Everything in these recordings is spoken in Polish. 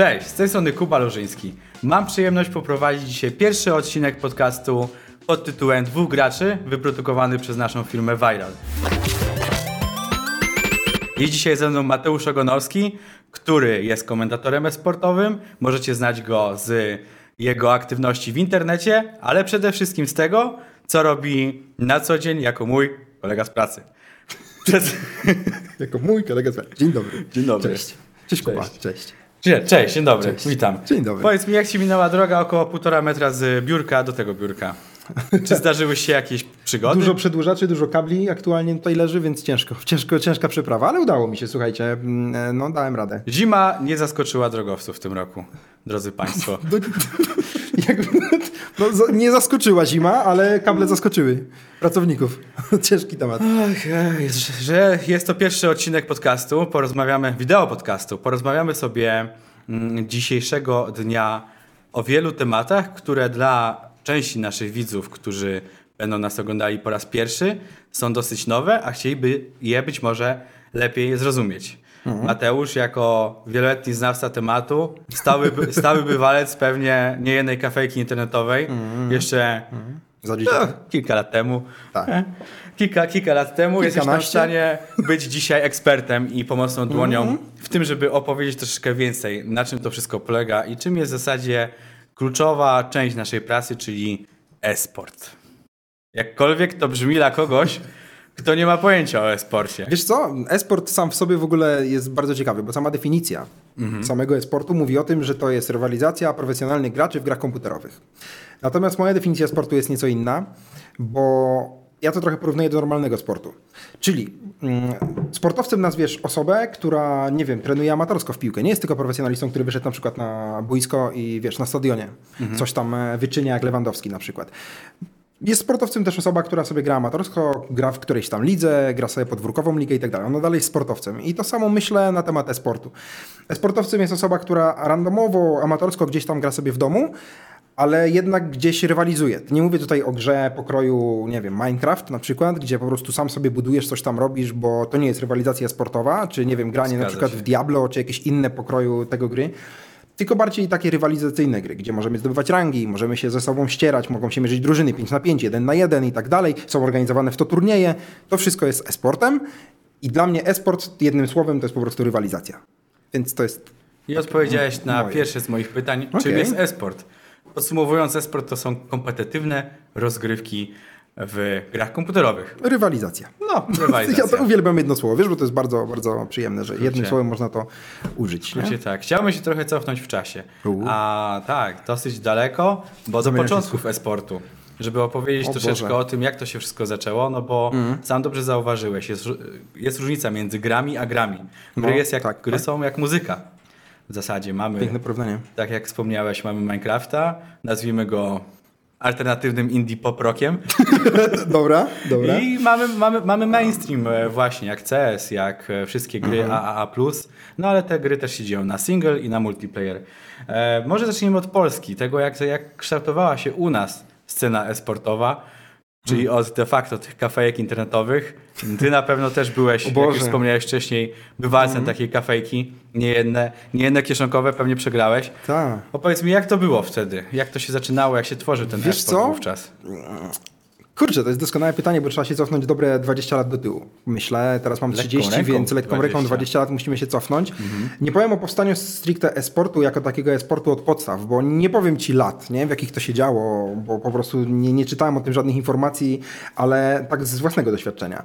Cześć, z tej strony Kuba Lorzyński. Mam przyjemność poprowadzić dzisiaj pierwszy odcinek podcastu pod tytułem Dwóch graczy, wyprodukowany przez naszą firmę Viral. Jest dzisiaj ze mną Mateusz Ogonowski, który jest komentatorem e-sportowym. Możecie znać go z jego aktywności w internecie, ale przede wszystkim z tego, co robi na co dzień jako mój kolega z pracy. Przez... Jako mój kolega z pracy. Dzień dobry. Dzień dobry. Cześć. Cześć Kuba. Cześć. Cześć, dzień dobry, Cześć. witam. Dzień dobry. Powiedz mi, jak ci minęła droga około półtora metra z biurka do tego biurka? Czy zdarzyły się jakieś przygody? Dużo przedłużaczy, dużo kabli aktualnie tutaj leży, więc ciężko, ciężko, ciężka przeprawa, ale udało mi się, słuchajcie, mm, no dałem radę. Zima nie zaskoczyła drogowców w tym roku, drodzy Państwo. No, nie zaskoczyła zima, ale kable zaskoczyły pracowników. Ciężki temat. Ach, że jest to pierwszy odcinek podcastu, porozmawiamy, wideo podcastu, porozmawiamy sobie mm, dzisiejszego dnia o wielu tematach, które dla części naszych widzów, którzy będą nas oglądali po raz pierwszy, są dosyć nowe, a chcieliby je być może lepiej zrozumieć. Mateusz, jako wieloletni znawca tematu, stały, stały bywalec pewnie niejednej kafejki internetowej, jeszcze Za no, kilka lat temu. Tak. E, Kilka, kilka lat temu jesteś w stanie być dzisiaj ekspertem i pomocną dłonią w tym, żeby opowiedzieć troszeczkę więcej, na czym to wszystko polega i czym jest w zasadzie kluczowa część naszej pracy, czyli e-sport. Jakkolwiek to brzmi dla kogoś, kto nie ma pojęcia o e-sporcie. Wiesz co, e-sport sam w sobie w ogóle jest bardzo ciekawy, bo sama definicja samego e-sportu mówi o tym, że to jest rywalizacja profesjonalnych graczy w grach komputerowych. Natomiast moja definicja sportu jest nieco inna, bo ja to trochę porównuję do normalnego sportu. Czyli mm, sportowcem nazwiesz osobę, która, nie wiem, trenuje amatorsko w piłkę. Nie jest tylko profesjonalistą, który wyszedł na przykład na boisko i wiesz, na stadionie coś tam e, wyczynia jak Lewandowski na przykład. Jest sportowcem też osoba, która sobie gra amatorsko, gra w którejś tam lidze, gra sobie podwórkową ligę i tak dalej. Ona dalej jest sportowcem. I to samo myślę na temat e-sportu. E-sportowcem jest osoba, która randomowo, amatorsko gdzieś tam gra sobie w domu, ale jednak gdzieś rywalizuje. Nie mówię tutaj o grze pokroju, nie wiem, Minecraft na przykład, gdzie po prostu sam sobie budujesz, coś tam robisz, bo to nie jest rywalizacja sportowa, czy nie wiem, granie na Zgadza przykład się. w Diablo, czy jakieś inne pokroju tego gry. Tylko bardziej takie rywalizacyjne gry, gdzie możemy zdobywać rangi, możemy się ze sobą ścierać, mogą się mierzyć drużyny 5 na 5, 1 na 1 i tak dalej. Są organizowane w to turnieje. To wszystko jest e-sportem i dla mnie e-sport jednym słowem to jest po prostu rywalizacja. Więc to jest I odpowiedziałeś na Moje. pierwsze z moich pytań, czym Okej. jest e-sport. Podsumowując, e-sport to są kompetytywne rozgrywki w grach komputerowych. rywalizacja. No, Ja rywalizacja. to uwielbiam jedno słowo, wiesz, bo to jest bardzo, bardzo przyjemne, że jednym słowem można to użyć. Nie? Wiecie, tak. Chciałbym się trochę cofnąć w czasie. U. A tak, dosyć daleko, bo do Zamieniam się początków e-sportu. Żeby opowiedzieć O troszeczkę Boże. O tym, jak to się wszystko zaczęło, no bo sam dobrze zauważyłeś, jest, jest różnica między grami a grami. Gry, No, jest jak, tak, gry tak. są jak muzyka. W zasadzie mamy, Piękne porównanie. tak jak wspomniałeś, mamy Minecrafta, nazwijmy go alternatywnym indie pop rockiem. Dobra, dobra. I mamy, mamy, mamy mainstream e, właśnie, jak CS, jak e, wszystkie gry Mhm. AAA+. No ale te gry też się dzieją na single i na multiplayer. E, może zacznijmy od Polski, tego jak, jak kształtowała się u nas scena e-sportowa, czyli Mhm. od de facto tych kafejek internetowych. Ty na pewno też byłeś, jak już wspomniałeś wcześniej, bywalcem takiej kafejki. Niejedne, niejedne kieszonkowe pewnie przegrałeś. Tak. Opowiedz mi, jak to było wtedy? Jak to się zaczynało, jak się tworzył ten Wiesz co? wówczas? Kurczę, to jest doskonałe pytanie, bo trzeba się cofnąć dobre 20 lat do tyłu. Myślę, teraz mam Lekką 30, ręką więc lekką 20. ręką 20 lat musimy się cofnąć. Nie powiem o powstaniu stricte e-sportu jako takiego e-sportu od podstaw, bo nie powiem ci lat, nie? w jakich to się działo, bo po prostu nie, nie czytałem o tym żadnych informacji, ale tak z własnego doświadczenia.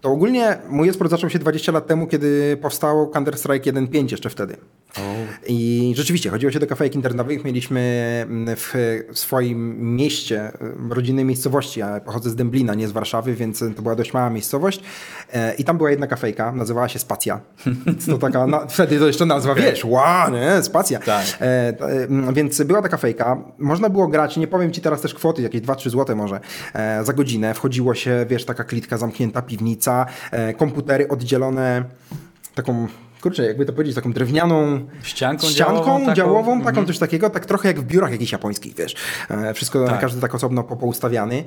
To ogólnie mój e-sport zaczął się 20 lat temu, kiedy powstał Counter-Strike 1.5 jeszcze wtedy. I rzeczywiście, chodziło się do kafejek internetowych. Mieliśmy mm, w swoim mieście, y, rodzinnej miejscowości, ja pochodzę z Dęblina, nie z Warszawy, więc to była dość mała miejscowość. E, I tam była jedna kafejka, nazywała się Spacja. To taka, wtedy to jeszcze nazwa, wiesz, wow, nie, Spacja. Tak. E, e, mm, więc była taka fejka, można było grać, nie powiem ci teraz też kwoty, jakieś 2-3 zł może, za godzinę. Wchodziło się, wiesz, taka klitka zamknięta, piwnica, komputery oddzielone taką kurczę, jakby to powiedzieć, taką drewnianą Ścianką ścianką działową działową, taką? taką, Mhm. coś takiego, tak trochę jak w biurach jakichś japońskich, wiesz. E, Wszystko, Tak. każdy tak osobno po- poustawiany.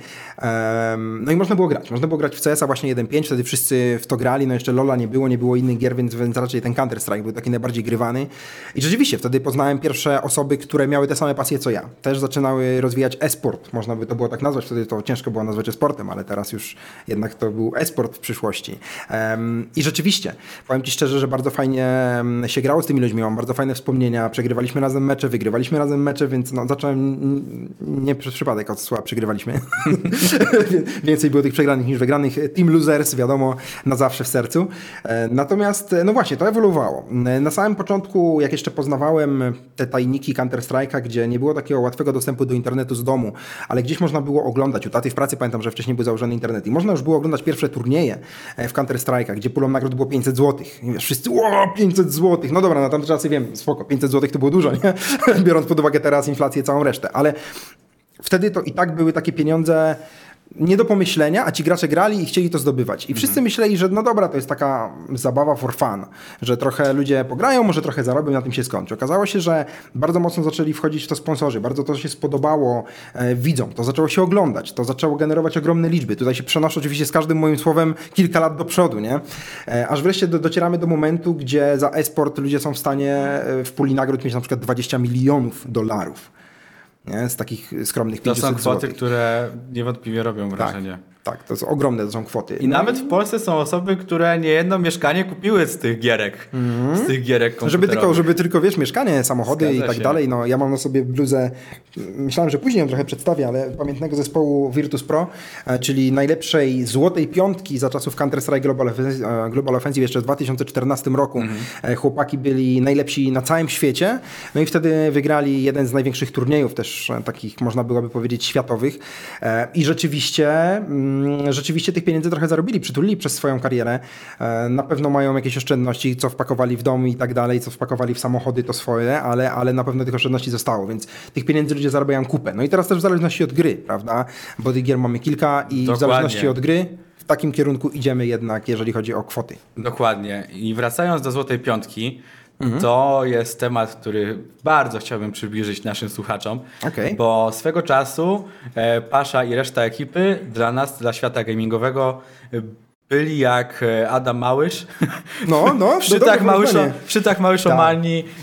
No i można było grać. Można było grać w CS-a właśnie 1.5, wtedy wszyscy w to grali, no jeszcze Lola nie było, nie było innych gier, więc, więc raczej ten Counter-Strike był taki najbardziej grywany. I rzeczywiście, wtedy poznałem pierwsze osoby, które miały te same pasje co ja. Też zaczynały rozwijać e-sport, można by to było tak nazwać, wtedy to ciężko było nazwać e-sportem, ale teraz już jednak to był e-sport w przyszłości. I rzeczywiście, powiem Ci szczerze, że bardzo fajnie em, się grało z tymi ludźmi, mam bardzo fajne wspomnienia, przegrywaliśmy razem mecze, wygrywaliśmy razem mecze, więc no, zacząłem nie przez przypadek od słowa przegrywaliśmy. Więcej było tych przegranych niż wygranych. Team losers, wiadomo, na zawsze w sercu. E, Natomiast, no właśnie, to ewoluowało. E, Na samym początku, jak jeszcze poznawałem te tajniki Counter-Strike'a, gdzie nie było takiego łatwego dostępu do internetu z domu, ale gdzieś można było oglądać, u taty w pracy pamiętam, że wcześniej był założony internet i można już było oglądać pierwsze turnieje e, w Counter-Strike'a, gdzie pulą nagród było 500 zł. I wiesz, wszyscy, o, 500 zł. No dobra, na tamte czasy wiem, spoko, 500 zł to było dużo, nie? Biorąc pod uwagę teraz inflację, całą resztę, ale wtedy to i tak były takie pieniądze nie do pomyślenia, a ci gracze grali i chcieli to zdobywać. I wszyscy myśleli, że no dobra, to jest taka zabawa for fun, że trochę ludzie pograją, może trochę zarobią, na tym się skończy. Okazało się, że bardzo mocno zaczęli wchodzić w to sponsorzy, bardzo to się spodobało e, widzom, to zaczęło się oglądać, to zaczęło generować ogromne liczby. Tutaj się przenoszę oczywiście z każdym moim słowem kilka lat do przodu, nie? E, aż wreszcie do, docieramy do momentu, gdzie za e-sport ludzie są w stanie e, w puli nagród mieć na przykład 20 milionów dolarów. Nie? Z takich skromnych To 500 są kwoty, złotych. które niewątpliwie robią wrażenie. Tak, to są ogromne to są kwoty. I nawet w Polsce są osoby, które niejedno mieszkanie kupiły z tych gierek. Z tych gierek Mhm. Żeby tylko, żeby tylko, wiesz, mieszkanie, samochody Zgadza i tak się. dalej. No, ja mam na sobie bluzę, myślałem, że później ją trochę przedstawię, ale pamiętnego zespołu Virtus Pro, e, czyli najlepszej złotej piątki za czasów Counter-Strike Global, Offensive- Global Offensive jeszcze w 2014 roku. Mhm. E, Chłopaki byli najlepsi na całym świecie, no i wtedy wygrali jeden z największych turniejów też e, takich, można byłoby powiedzieć, światowych. I rzeczywiście, mm, rzeczywiście tych pieniędzy trochę zarobili, przytulili przez swoją karierę. E, Na pewno mają jakieś oszczędności, co wpakowali w dom i tak dalej, co wpakowali w samochody, to swoje, ale, ale na pewno tych oszczędności zostało, więc tych pieniędzy ludzie zarabiają kupę. No i teraz też w zależności od gry, prawda? Bo tych gier mamy kilka i w Dokładnie. zależności od gry w takim kierunku idziemy jednak, jeżeli chodzi o kwoty. Dokładnie. I wracając do Złotej Piątki, Mhm. to jest temat, który bardzo chciałbym przybliżyć naszym słuchaczom, Okej. bo swego czasu e, Pasza i reszta ekipy dla nas, dla świata gamingowego e, byli jak e, Adam Małysz. No, no, przy, tak Małyszo, przy tak Małyszo Tak.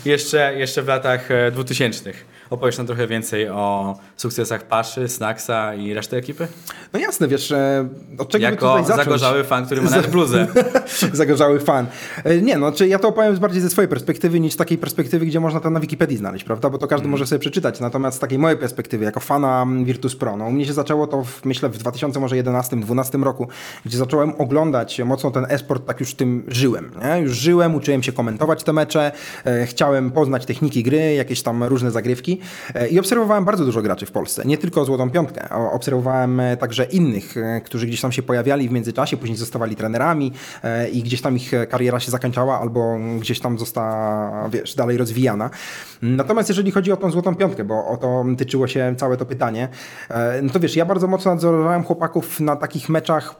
Jeszcze, jeszcze w latach e, 2000. Opowiesz nam trochę więcej o sukcesach Paszy, Snacksa i reszty ekipy? No jasne, wiesz, e, od czego jako tutaj zacząć? zagorzały fan, który ma nawet bluzę. Zagorzały fan. E, Nie, no, czy ja to opowiem bardziej ze swojej perspektywy niż z takiej perspektywy, gdzie można to na Wikipedii znaleźć, prawda? Bo to każdy może sobie przeczytać. Natomiast z takiej mojej perspektywy, jako fana Virtus Pro, no u mnie się zaczęło to, w, myślę, w 2011-2012 roku, gdzie zacząłem oglądać mocno ten esport, tak już tym żyłem. Nie? Już żyłem, uczyłem się komentować te mecze, e, chciałem poznać techniki gry, jakieś tam różne zagrywki i obserwowałem bardzo dużo graczy w Polsce. Nie tylko Złotą Piątkę, obserwowałem e, także innych, e, którzy gdzieś tam się pojawiali w międzyczasie, później zostawali trenerami e, i gdzieś tam ich e, kariera się zakończała albo gdzieś tam została, wiesz, dalej rozwijana. Natomiast jeżeli chodzi o tą Złotą Piątkę, bo o to tyczyło się całe to pytanie, e, no to wiesz, ja bardzo mocno nadzorowałem chłopaków na takich meczach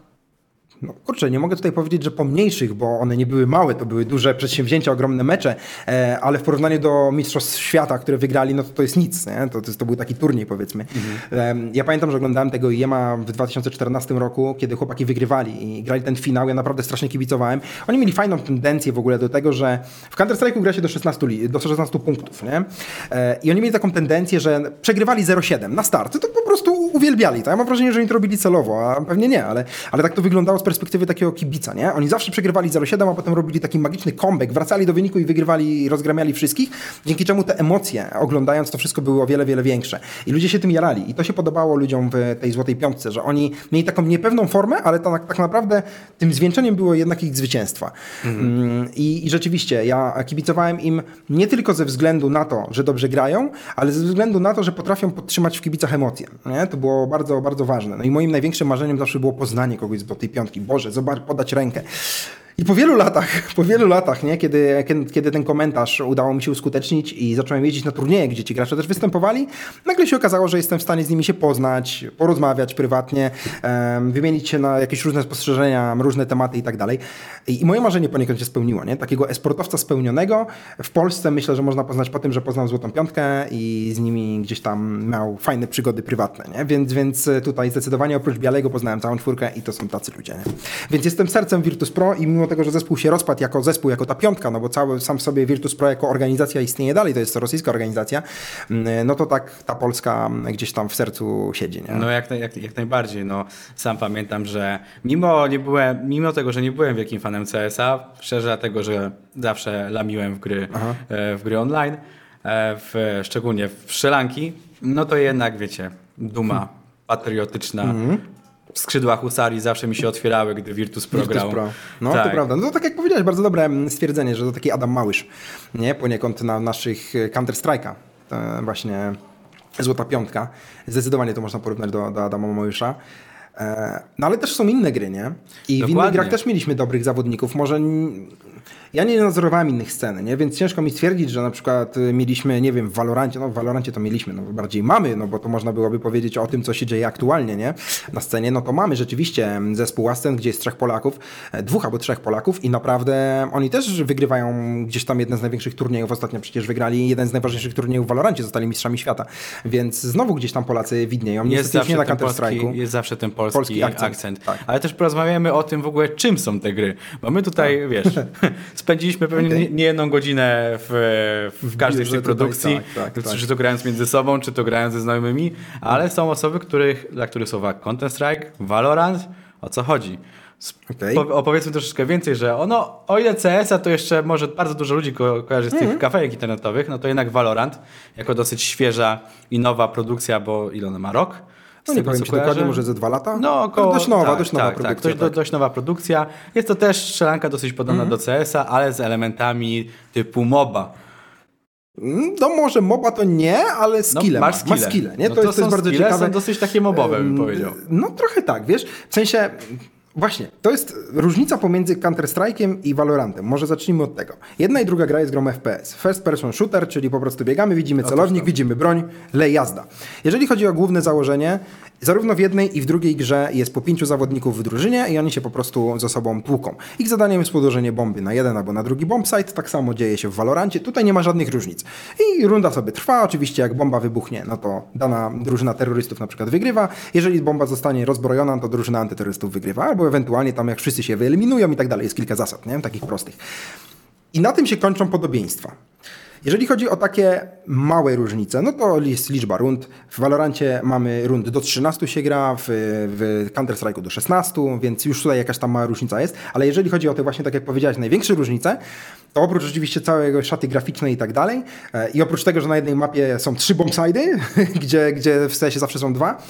no kurczę, nie mogę tutaj powiedzieć, że pomniejszych, bo one nie były małe, to były duże przedsięwzięcia, ogromne mecze, e, ale w porównaniu do Mistrzostw Świata, które wygrali, no to to jest nic, nie? To, to, to był taki turniej powiedzmy. E, ja pamiętam, że oglądałem tego IEMA w 2014 roku, kiedy chłopaki wygrywali i grali ten finał, ja naprawdę strasznie kibicowałem. Oni mieli fajną tendencję w ogóle do tego, że w Counter-Strike'u gra się do 16, li- do 16 punktów, nie? E, I oni mieli taką tendencję, że przegrywali 0,7 na start, to po prostu uwielbiali to. Ja mam wrażenie, że oni to robili celowo, a pewnie nie, ale, ale tak to wyglądało z perspektywy takiego kibica, nie? Oni zawsze przegrywali 0,7, a potem robili taki magiczny comeback, wracali do wyniku i wygrywali, rozgramiali wszystkich, dzięki czemu te emocje, oglądając to wszystko, były o wiele, wiele większe. I ludzie się tym jarali. I to się podobało ludziom w tej Złotej Piątce, że oni mieli taką niepewną formę, ale tak, tak naprawdę tym zwieńczeniem było jednak ich zwycięstwa. Mm, I, I rzeczywiście, ja kibicowałem im nie tylko ze względu na to, że dobrze grają, ale ze względu na to, że potrafią podtrzymać w kibicach emocje. Nie? To było bardzo, bardzo ważne. No i moim największym marzeniem zawsze było poznanie kogoś z Złotej Piątki. Boże, zobacz, podać rękę. I po wielu latach, po wielu latach, nie, kiedy, kiedy, ten komentarz udało mi się uskutecznić i zacząłem jeździć na turnieje, gdzie ci gracze też występowali, nagle się okazało, że jestem w stanie z nimi się poznać, porozmawiać prywatnie, em, wymienić się na jakieś różne spostrzeżenia, różne tematy i tak dalej. I, moje marzenie poniekąd się spełniło, nie? Takiego esportowca spełnionego w Polsce myślę, że można poznać po tym, że poznał Złotą Piątkę i z nimi gdzieś tam miał fajne przygody prywatne, nie? Więc, więc tutaj zdecydowanie oprócz Bialego poznałem całą czwórkę i to są tacy ludzie, nie? Więc jestem sercem Virtus Pro i mimo tego, że zespół się rozpadł jako zespół, jako ta piątka, no bo cały sam sobie Virtus Pro jako organizacja istnieje dalej, to jest to rosyjska organizacja, mm, no to tak ta Polska gdzieś tam w sercu siedzi, nie? No jak, jak, jak najbardziej. No, sam pamiętam, że mimo, nie byłem, mimo tego, że nie byłem wielkim fanem CS-a, szczerze dlatego, że zawsze lamiłem w gry, e, w gry online, e, w, szczególnie w strzelanki, no to jednak wiecie, duma patriotyczna. W skrzydłach Husarii zawsze mi się otwierały, gdy Virtus Pro Virtus grał. Pro. No tak. to prawda. No to tak jak powiedziałeś, bardzo dobre mm, stwierdzenie, że to taki Adam Małysz, nie? Poniekąd na naszych e, Counter-Strike'a. To Właśnie Złota Piątka. Zdecydowanie to można porównać do, do Adama Małysza. E, No ale też są inne gry, nie? I w innych Dokładnie. grach też mieliśmy dobrych zawodników. Może ja nie nadzorowałem innych scen, nie? Więc ciężko mi stwierdzić, że na przykład y, mieliśmy, nie wiem, w Valorancie, no w Valorancie to mieliśmy, no bardziej mamy, no bo to można byłoby powiedzieć o tym, co się dzieje aktualnie, nie? Na scenie, no to mamy rzeczywiście mm, zespół Ascent, gdzie jest trzech Polaków, e, dwóch albo trzech Polaków i naprawdę oni też wygrywają gdzieś tam jeden z największych turniejów, ostatnio przecież wygrali jeden z najważniejszych turniejów w Valorancie, zostali mistrzami świata, więc znowu gdzieś tam Polacy widnieją, Jest niestety już nie zawsze, na ten polski, Counter-Strike'u. jest zawsze ten polski, Polski akcent. akcent, tak. Ale też porozmawiamy o tym w ogóle, czym są te gry. Bo my tutaj, wiesz, spędziliśmy pewnie Okej. nie, nie jedną godzinę w, w każdej z tych produkcji, tak, tak, tak. czy to grając między sobą, czy to grając ze znajomymi, ale są osoby, których, dla których słowa Counter-Strike, Valorant, o co chodzi? Po- Opowiedzmy troszeczkę więcej, że ono, o ile CS-a to jeszcze może bardzo dużo ludzi ko kojarzy z tych kafejek internetowych, no to jednak Valorant, jako dosyć świeża i nowa produkcja, bo ile ona ma rok? No nie powiem ci dokładnie, może ze dwa lata? No, około, dość nowa, tak, dość nowa tak, produkcja. Tak, dość, tak. dość nowa produkcja. Jest to też strzelanka dosyć podobna Mhm. do CS-a, ale z elementami typu MOBA. Mm, No może moba to nie, ale No, skille masz ma. skille. ma skille, nie? No to, to jest, to jest bardzo ciekawe. są dosyć takie mobowe, bym powiedział. No trochę tak, wiesz, w sensie... Właśnie, to jest różnica pomiędzy Counter-Strike'iem i Valorantem. Może zacznijmy od tego. Jedna i druga gra jest grą FPS. First person shooter, czyli po prostu biegamy, widzimy celownik, widzimy broń, lej jazda. Jeżeli chodzi o główne założenie, zarówno w jednej i w drugiej grze jest po pięciu zawodników w drużynie i oni się po prostu ze sobą tłuką. Ich zadaniem jest podłożenie bomby na jeden albo na drugi bombsite, tak samo dzieje się w Valorancie, tutaj nie ma żadnych różnic. I runda sobie trwa, oczywiście jak bomba wybuchnie, no to dana drużyna terrorystów na przykład wygrywa, jeżeli bomba zostanie rozbrojona, to drużyna antyterrorystów wygrywa, albo ewentualnie tam jak wszyscy się wyeliminują i tak dalej, jest kilka zasad, nie? takich prostych. I na tym się kończą podobieństwa. Jeżeli chodzi o takie małe różnice, no to jest liczba rund. W Valorancie mamy rund do 13 się gra, w, w Counter-Strike'u do 16, więc już tutaj jakaś tam mała różnica jest. Ale jeżeli chodzi o te właśnie, tak jak powiedziałeś, największe różnice, to oprócz oczywiście całego szaty graficznej i tak dalej, e, i oprócz tego, że na jednej mapie są trzy bombsidy, gdzie, gdzie w sensie zawsze są dwa,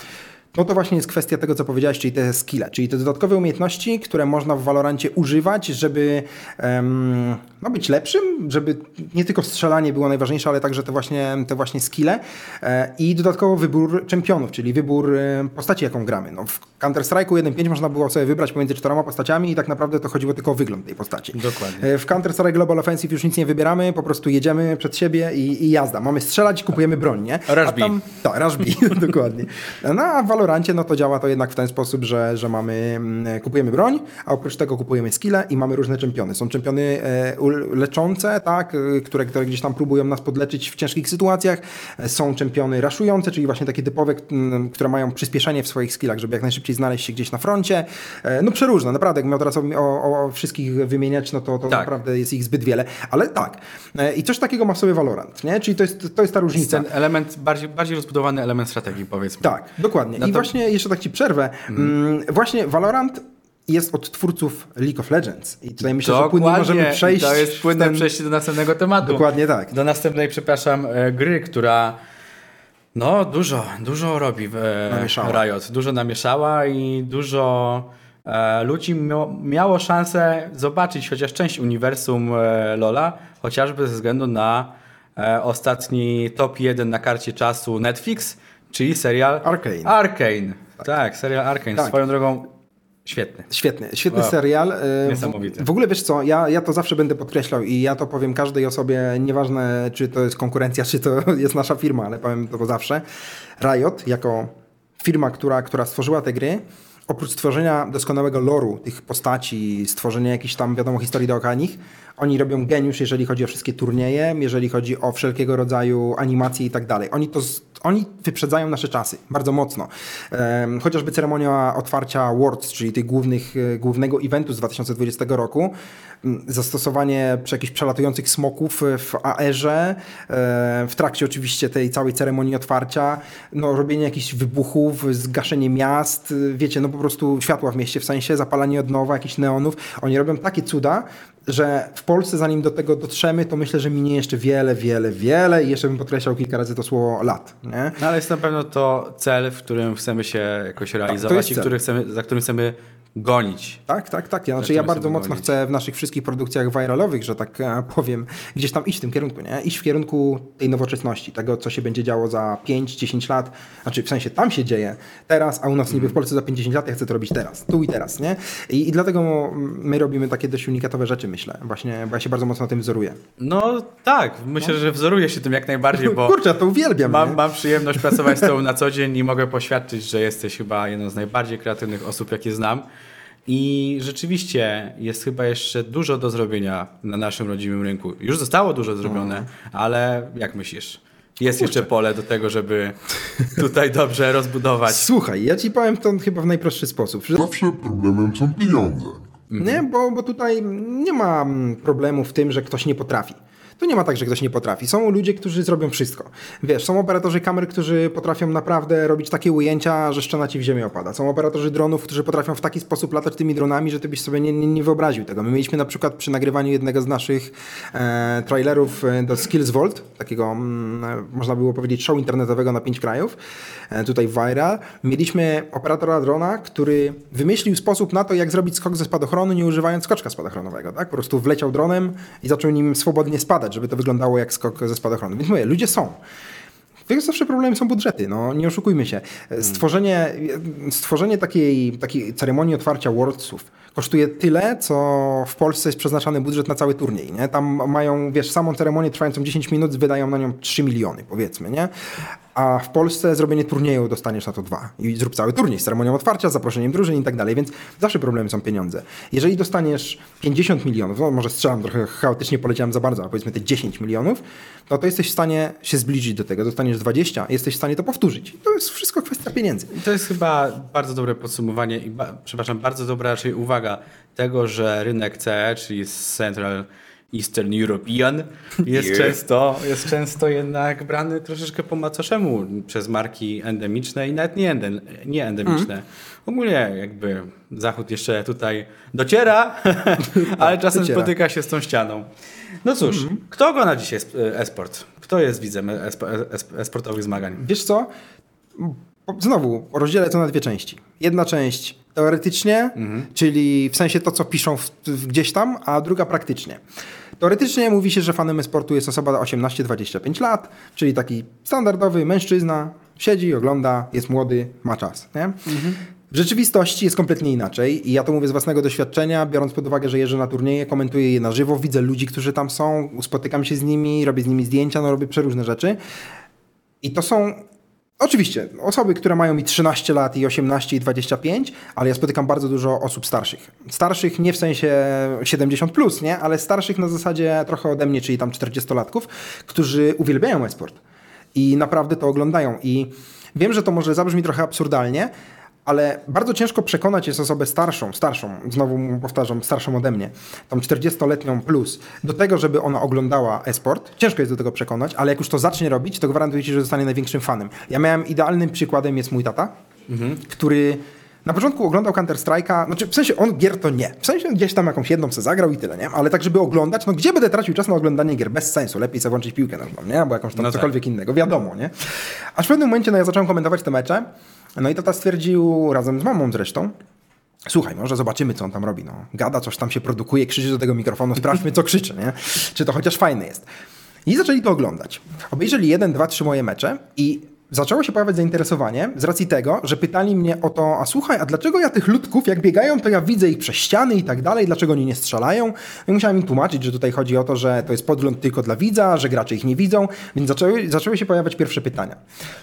no to właśnie jest kwestia tego, co powiedziałeś, czyli te skille, czyli te dodatkowe umiejętności, które można w Valorancie używać, żeby em, no być lepszym, żeby nie tylko strzelanie było najważniejsze, ale także te właśnie, te właśnie skille e, i dodatkowo wybór czempionów, czyli wybór e, postaci, jaką gramy. No, w Counter-Strike'u 1.5 można było sobie wybrać pomiędzy czteroma postaciami i tak naprawdę to chodziło tylko o wygląd tej postaci. Dokładnie. E, W Counter-Strike Global Offensive już nic nie wybieramy, po prostu jedziemy przed siebie i, i jazda. Mamy strzelać, kupujemy broń, nie? Rush B. tam- tak, Rush B, dokładnie. No a w Valorancie no to działa to jednak w ten sposób, że, że mamy, mm, kupujemy broń, a oprócz tego kupujemy skille i mamy różne czempiony. Są czempiony e, leczące, tak, e, które, które gdzieś tam próbują nas podleczyć w ciężkich sytuacjach. E, Są czempiony raszujące, czyli właśnie takie typowe, które mają przyspieszenie w swoich skillach, żeby jak najszybciej znaleźć się gdzieś na froncie. No przeróżne, naprawdę. Jak miał teraz o, o, wszystkich wymieniać, no to, to Tak. naprawdę jest ich zbyt wiele. Ale tak. I coś takiego ma w sobie Valorant, nie? Czyli to jest, to jest ta Jest różnica. ten element, bardziej, bardziej rozbudowany element strategii, powiedzmy. Tak, dokładnie. I właśnie jeszcze tak ci przerwę. Mm, Właśnie Valorant jest od twórców League of Legends. I tutaj myślę, że płynnie możemy przejść. I to jest płynne ten- przejście do następnego tematu. Dokładnie tak. Do następnej, przepraszam, e, gry, która no dużo, dużo robi w e, Namieszała. Riot. Dużo namieszała i dużo e, ludzi miało szansę zobaczyć chociaż część uniwersum e, Lola, chociażby ze względu na e, ostatni top 1 na karcie czasu Netflix, czyli serial Arcane. Arcane. Tak, serial Arcane. Tak. Swoją drogą Świetny. Świetny, świetny Wow. serial. E, Niesamowity. W, w ogóle wiesz co, ja, ja to zawsze będę podkreślał i ja to powiem każdej osobie, nieważne czy to jest konkurencja, czy to jest nasza firma, ale powiem to zawsze. Riot jako firma, która, która stworzyła te gry, oprócz stworzenia doskonałego loru tych postaci, stworzenia jakichś tam, wiadomo, historii dookoła nich, oni robią geniusz, jeżeli chodzi o wszystkie turnieje, jeżeli chodzi o wszelkiego rodzaju animacje i tak dalej. Oni to oni wyprzedzają nasze czasy bardzo mocno. Em, chociażby ceremonia otwarcia Worlds, czyli tych głównych, e, głównego eventu z 2020 roku, m, zastosowanie jakichś przelatujących smoków e, w AR-ze, e, w trakcie oczywiście tej całej ceremonii otwarcia, no, robienie jakichś wybuchów, zgaszenie miast, wiecie, no po prostu światła w mieście, w sensie zapalanie od nowa, jakichś neonów. Oni robią takie cuda, że w Polsce, zanim do tego dotrzemy, to myślę, że minie jeszcze wiele, wiele, wiele i jeszcze bym podkreślał kilka razy to słowo lat. Nie? No ale jest na pewno to cel, w którym chcemy się jakoś realizować jest i który chcemy, za którym chcemy gonić. Tak, tak, tak. Ja, znaczy, ja bardzo mocno gonić. chcę w naszych wszystkich produkcjach viralowych, że tak e, powiem, gdzieś tam iść w tym kierunku, nie? Iść w kierunku tej nowoczesności, tego, co się będzie działo za 5-10 lat. Znaczy, w sensie tam się dzieje teraz, a u nas niby w Polsce za 50 lat, ja chcę to robić teraz, tu i teraz, nie? I, i dlatego my robimy takie dość unikatowe rzeczy, myślę. Właśnie, bo ja się bardzo mocno na tym wzoruję. No tak, myślę, że wzoruję się tym jak najbardziej, bo Kurczę, to uwielbiam, mam, mam przyjemność pracować z tobą na co dzień i mogę poświadczyć, że jesteś chyba jedną z najbardziej kreatywnych osób, jakie znam. I rzeczywiście jest chyba jeszcze dużo do zrobienia na naszym rodzimym rynku. Już zostało dużo zrobione, ale jak myślisz? Jest jeszcze pole do tego, żeby tutaj dobrze rozbudować. Słuchaj, ja ci powiem to chyba w najprostszy sposób. Że Zawsze problemem są pieniądze. Nie, bo, bo tutaj nie ma problemu w tym, że ktoś nie potrafi. To nie ma tak, że ktoś nie potrafi. Są ludzie, którzy zrobią wszystko. Wiesz, są operatorzy kamer, którzy potrafią naprawdę robić takie ujęcia, że szczena ci w ziemię opada. Są operatorzy dronów, którzy potrafią w taki sposób latać tymi dronami, że ty byś sobie nie, nie, nie wyobraził tego. My mieliśmy na przykład przy nagrywaniu jednego z naszych e, trailerów e, do Skills Vault, takiego, mm, e, można było powiedzieć, show internetowego na pięć krajów, e, tutaj Viral. Mieliśmy operatora drona, który wymyślił sposób na to, jak zrobić skok ze spadochronu, nie używając skoczka spadochronowego. Tak? Po prostu wleciał dronem i zaczął nim swobodnie spadać, żeby to wyglądało jak skok ze spadochronu. Więc mówię, ludzie są. Tylko zawsze problemem są budżety, no nie oszukujmy się. Stworzenie, stworzenie takiej, takiej ceremonii otwarcia Worldsów kosztuje tyle, co w Polsce jest przeznaczany budżet na cały turniej. Nie? Tam mają, wiesz, samą ceremonię trwającą 10 minut, wydają na nią 3 miliony, powiedzmy, nie? A w Polsce zrobienie turnieju dostaniesz na to dwa. I zrób cały turniej z ceremonią otwarcia, zaproszeniem drużyn i tak dalej, więc zawsze problemem są pieniądze. Jeżeli dostaniesz 50 milionów, no może strzelam trochę chaotycznie, poleciałem za bardzo, a powiedzmy te 10 milionów, no to jesteś w stanie się zbliżyć do tego. Dostaniesz 20, jesteś w stanie to powtórzyć. To jest wszystko kwestia pieniędzy. To jest chyba bardzo dobre podsumowanie i ba, przepraszam, bardzo dobra raczej uwaga tego, że rynek CE, czyli Central Eastern European, jest, Yeah. często, jest często jednak brany troszeczkę po macoszemu przez marki endemiczne i nawet nie, endem, nie endemiczne. Ogólnie jakby Zachód jeszcze tutaj dociera, ale czasem Dociera. spotyka się z tą ścianą. No cóż, kto ogląda dzisiaj esp- esport? Kto jest widzem esp- esp- esportowych zmagań? Wiesz co? Znowu rozdzielę to na dwie części. Jedna część teoretycznie, czyli w sensie to, co piszą w, w gdzieś tam, a druga praktycznie. Teoretycznie mówi się, że fanem sportu jest osoba 18-25 lat, czyli taki standardowy mężczyzna, siedzi, ogląda, jest młody, ma czas. Nie? W rzeczywistości jest kompletnie inaczej i ja to mówię z własnego doświadczenia, biorąc pod uwagę, że jeżdżę na turnieje, komentuję je na żywo, widzę ludzi, którzy tam są, spotykam się z nimi, robię z nimi zdjęcia, no robię przeróżne rzeczy. I to są oczywiście osoby, które mają mi 13 lat i 18 i 25, ale ja spotykam bardzo dużo osób starszych. Starszych nie w sensie 70 plus, nie, ale starszych na zasadzie trochę ode mnie, czyli tam 40-latków, którzy uwielbiają e-sport i naprawdę to oglądają i wiem, że to może zabrzmi trochę absurdalnie, ale bardzo ciężko przekonać jest osobę starszą, starszą, znowu powtarzam, starszą ode mnie, tam 40-letnią plus, do tego, żeby ona oglądała e-sport. Ciężko jest do tego przekonać, ale jak już to zacznie robić, to gwarantuję ci, że zostanie największym fanem. Ja miałem idealnym przykładem jest mój tata, który na początku oglądał Counter-Strike'a, znaczy w sensie on gier to nie. W sensie gdzieś tam jakąś jedną se zagrał i tyle, nie? Ale tak, żeby oglądać, no gdzie będę tracił czas na oglądanie gier? Bez sensu. Lepiej sobie włączyć piłkę nożną, nie? Albo jakąś tam No tak. cokolwiek innego, wiadomo, nie? Aż w pewnym momencie no, ja zacząłem komentować te mecze, no i tata stwierdził, razem z mamą zresztą, Słuchaj, może zobaczymy, co on tam robi. No, gada, coś tam się produkuje, krzyczy do tego mikrofonu, sprawdźmy, co krzyczy, nie? Czy to chociaż fajne jest. I zaczęli to oglądać. Obejrzeli jeden, dwa, trzy moje mecze i zaczęło się pojawiać zainteresowanie z racji tego, że pytali mnie o to, a słuchaj, a dlaczego ja tych ludków, jak biegają, to ja widzę ich przez ściany i tak dalej, dlaczego oni nie strzelają? No I musiałem im tłumaczyć, że tutaj chodzi o to, że to jest podgląd tylko dla widza, że gracze ich nie widzą, więc zaczęły, zaczęły się pojawiać pierwsze pytania.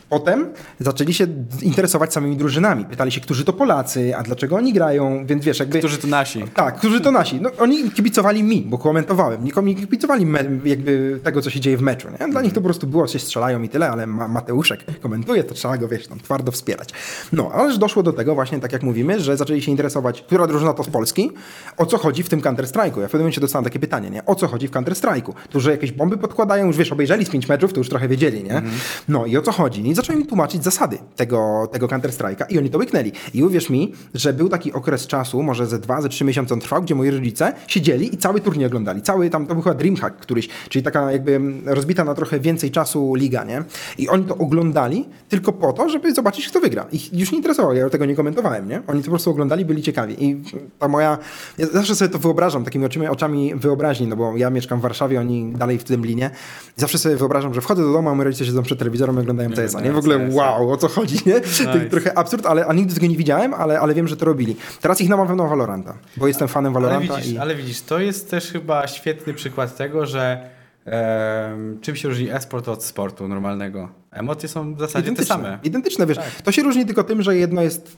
Potem zaczęli się interesować samymi drużynami. Pytali się, którzy to Polacy, a dlaczego oni grają, więc wiesz, jakby... Którzy to nasi. Tak, którzy to nasi. No, oni kibicowali mi, bo komentowałem. Nikomu nie kibicowali me, jakby tego, co się dzieje w meczu. Nie? Dla nich to po prostu było, się strzelają i tyle, ale ma, Mateuszek komentuje, to trzeba go, wiesz, tam twardo wspierać. No, ależ doszło do tego właśnie, tak jak mówimy, że zaczęli się interesować, która drużyna to z Polski, o co chodzi w tym Counter-Strike'u. Ja w pewnym momencie dostałem takie pytanie, nie? O co chodzi w Counter-Strike'u? Tu, że jakieś bomby podkładają, już wiesz, obejrzeli z pięć meczów, to już trochę wiedzieli, nie? No i o co chodzi? I zacząłem mi tłumaczyć zasady tego, tego Counter-Strike'a i oni to łyknęli. I uwierz mi, że był taki okres czasu, może ze dwa, ze trzy miesiące on trwał, gdzie moi rodzice siedzieli i cały turniej oglądali. Cały tam, to był chyba Dreamhack któryś, czyli taka jakby rozbita na trochę więcej czasu liga, nie? I oni to oglądali tylko po to, żeby zobaczyć, kto wygra. Ich już nie interesowało, ja tego nie komentowałem, nie? Oni to po prostu oglądali, byli ciekawi. I ta moja, ja zawsze sobie to wyobrażam takimi oczyma, oczami wyobraźni, no bo ja mieszkam w Warszawie, oni dalej w Dęblinie. Zawsze sobie wyobrażam, że wchodzę do domu, a moi rodzice siedzą przed telewizorem i oglądają TS-a, nie? W ogóle wow, o co chodzi, nie? To trochę absurd, ale a nigdy tego nie widziałem, ale, ale wiem, że to robili. Teraz ich namawiam na Valoranta, bo jestem fanem Ale Valoranta widzisz, i... ale widzisz, to jest też chyba świetny przykład tego, że em, czym się różni e-sport od sportu normalnego. Emocje są w zasadzie te same. Identyczne, wiesz. To się różni tylko tym, że jedno jest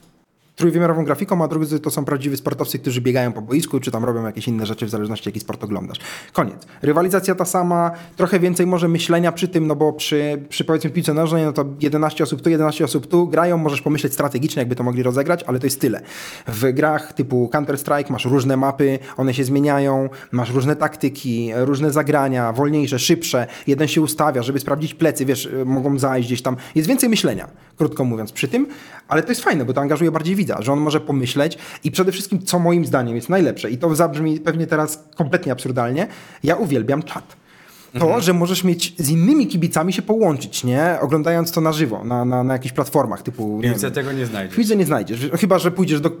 trójwymiarową grafiką, a drugie to są prawdziwi sportowcy, którzy biegają po boisku, czy tam robią jakieś inne rzeczy w zależności jaki sport oglądasz. Koniec. Rywalizacja ta sama, trochę więcej może myślenia przy tym, no bo przy, przy powiedzmy piłce nożnej, no to 11 osób tu, 11 osób tu grają, możesz pomyśleć strategicznie, jakby to mogli rozegrać, ale to jest tyle. W grach typu Counter-Strike masz różne mapy, one się zmieniają, masz różne taktyki, różne zagrania, wolniejsze, szybsze. Jeden się ustawia, żeby sprawdzić plecy, wiesz, mogą zajść gdzieś tam. Jest więcej myślenia, krótko mówiąc, przy tym, ale to jest fajne, bo to angażuje bardziej widza, że on może pomyśleć i przede wszystkim, co moim zdaniem jest najlepsze, i to zabrzmi pewnie teraz kompletnie absurdalnie, ja uwielbiam czat. To, że możesz mieć z innymi kibicami się połączyć, nie? Oglądając to na żywo, na, na, na jakichś platformach typu... Piłce tego nie znajdziesz. piłce nie znajdziesz, chyba że pójdziesz do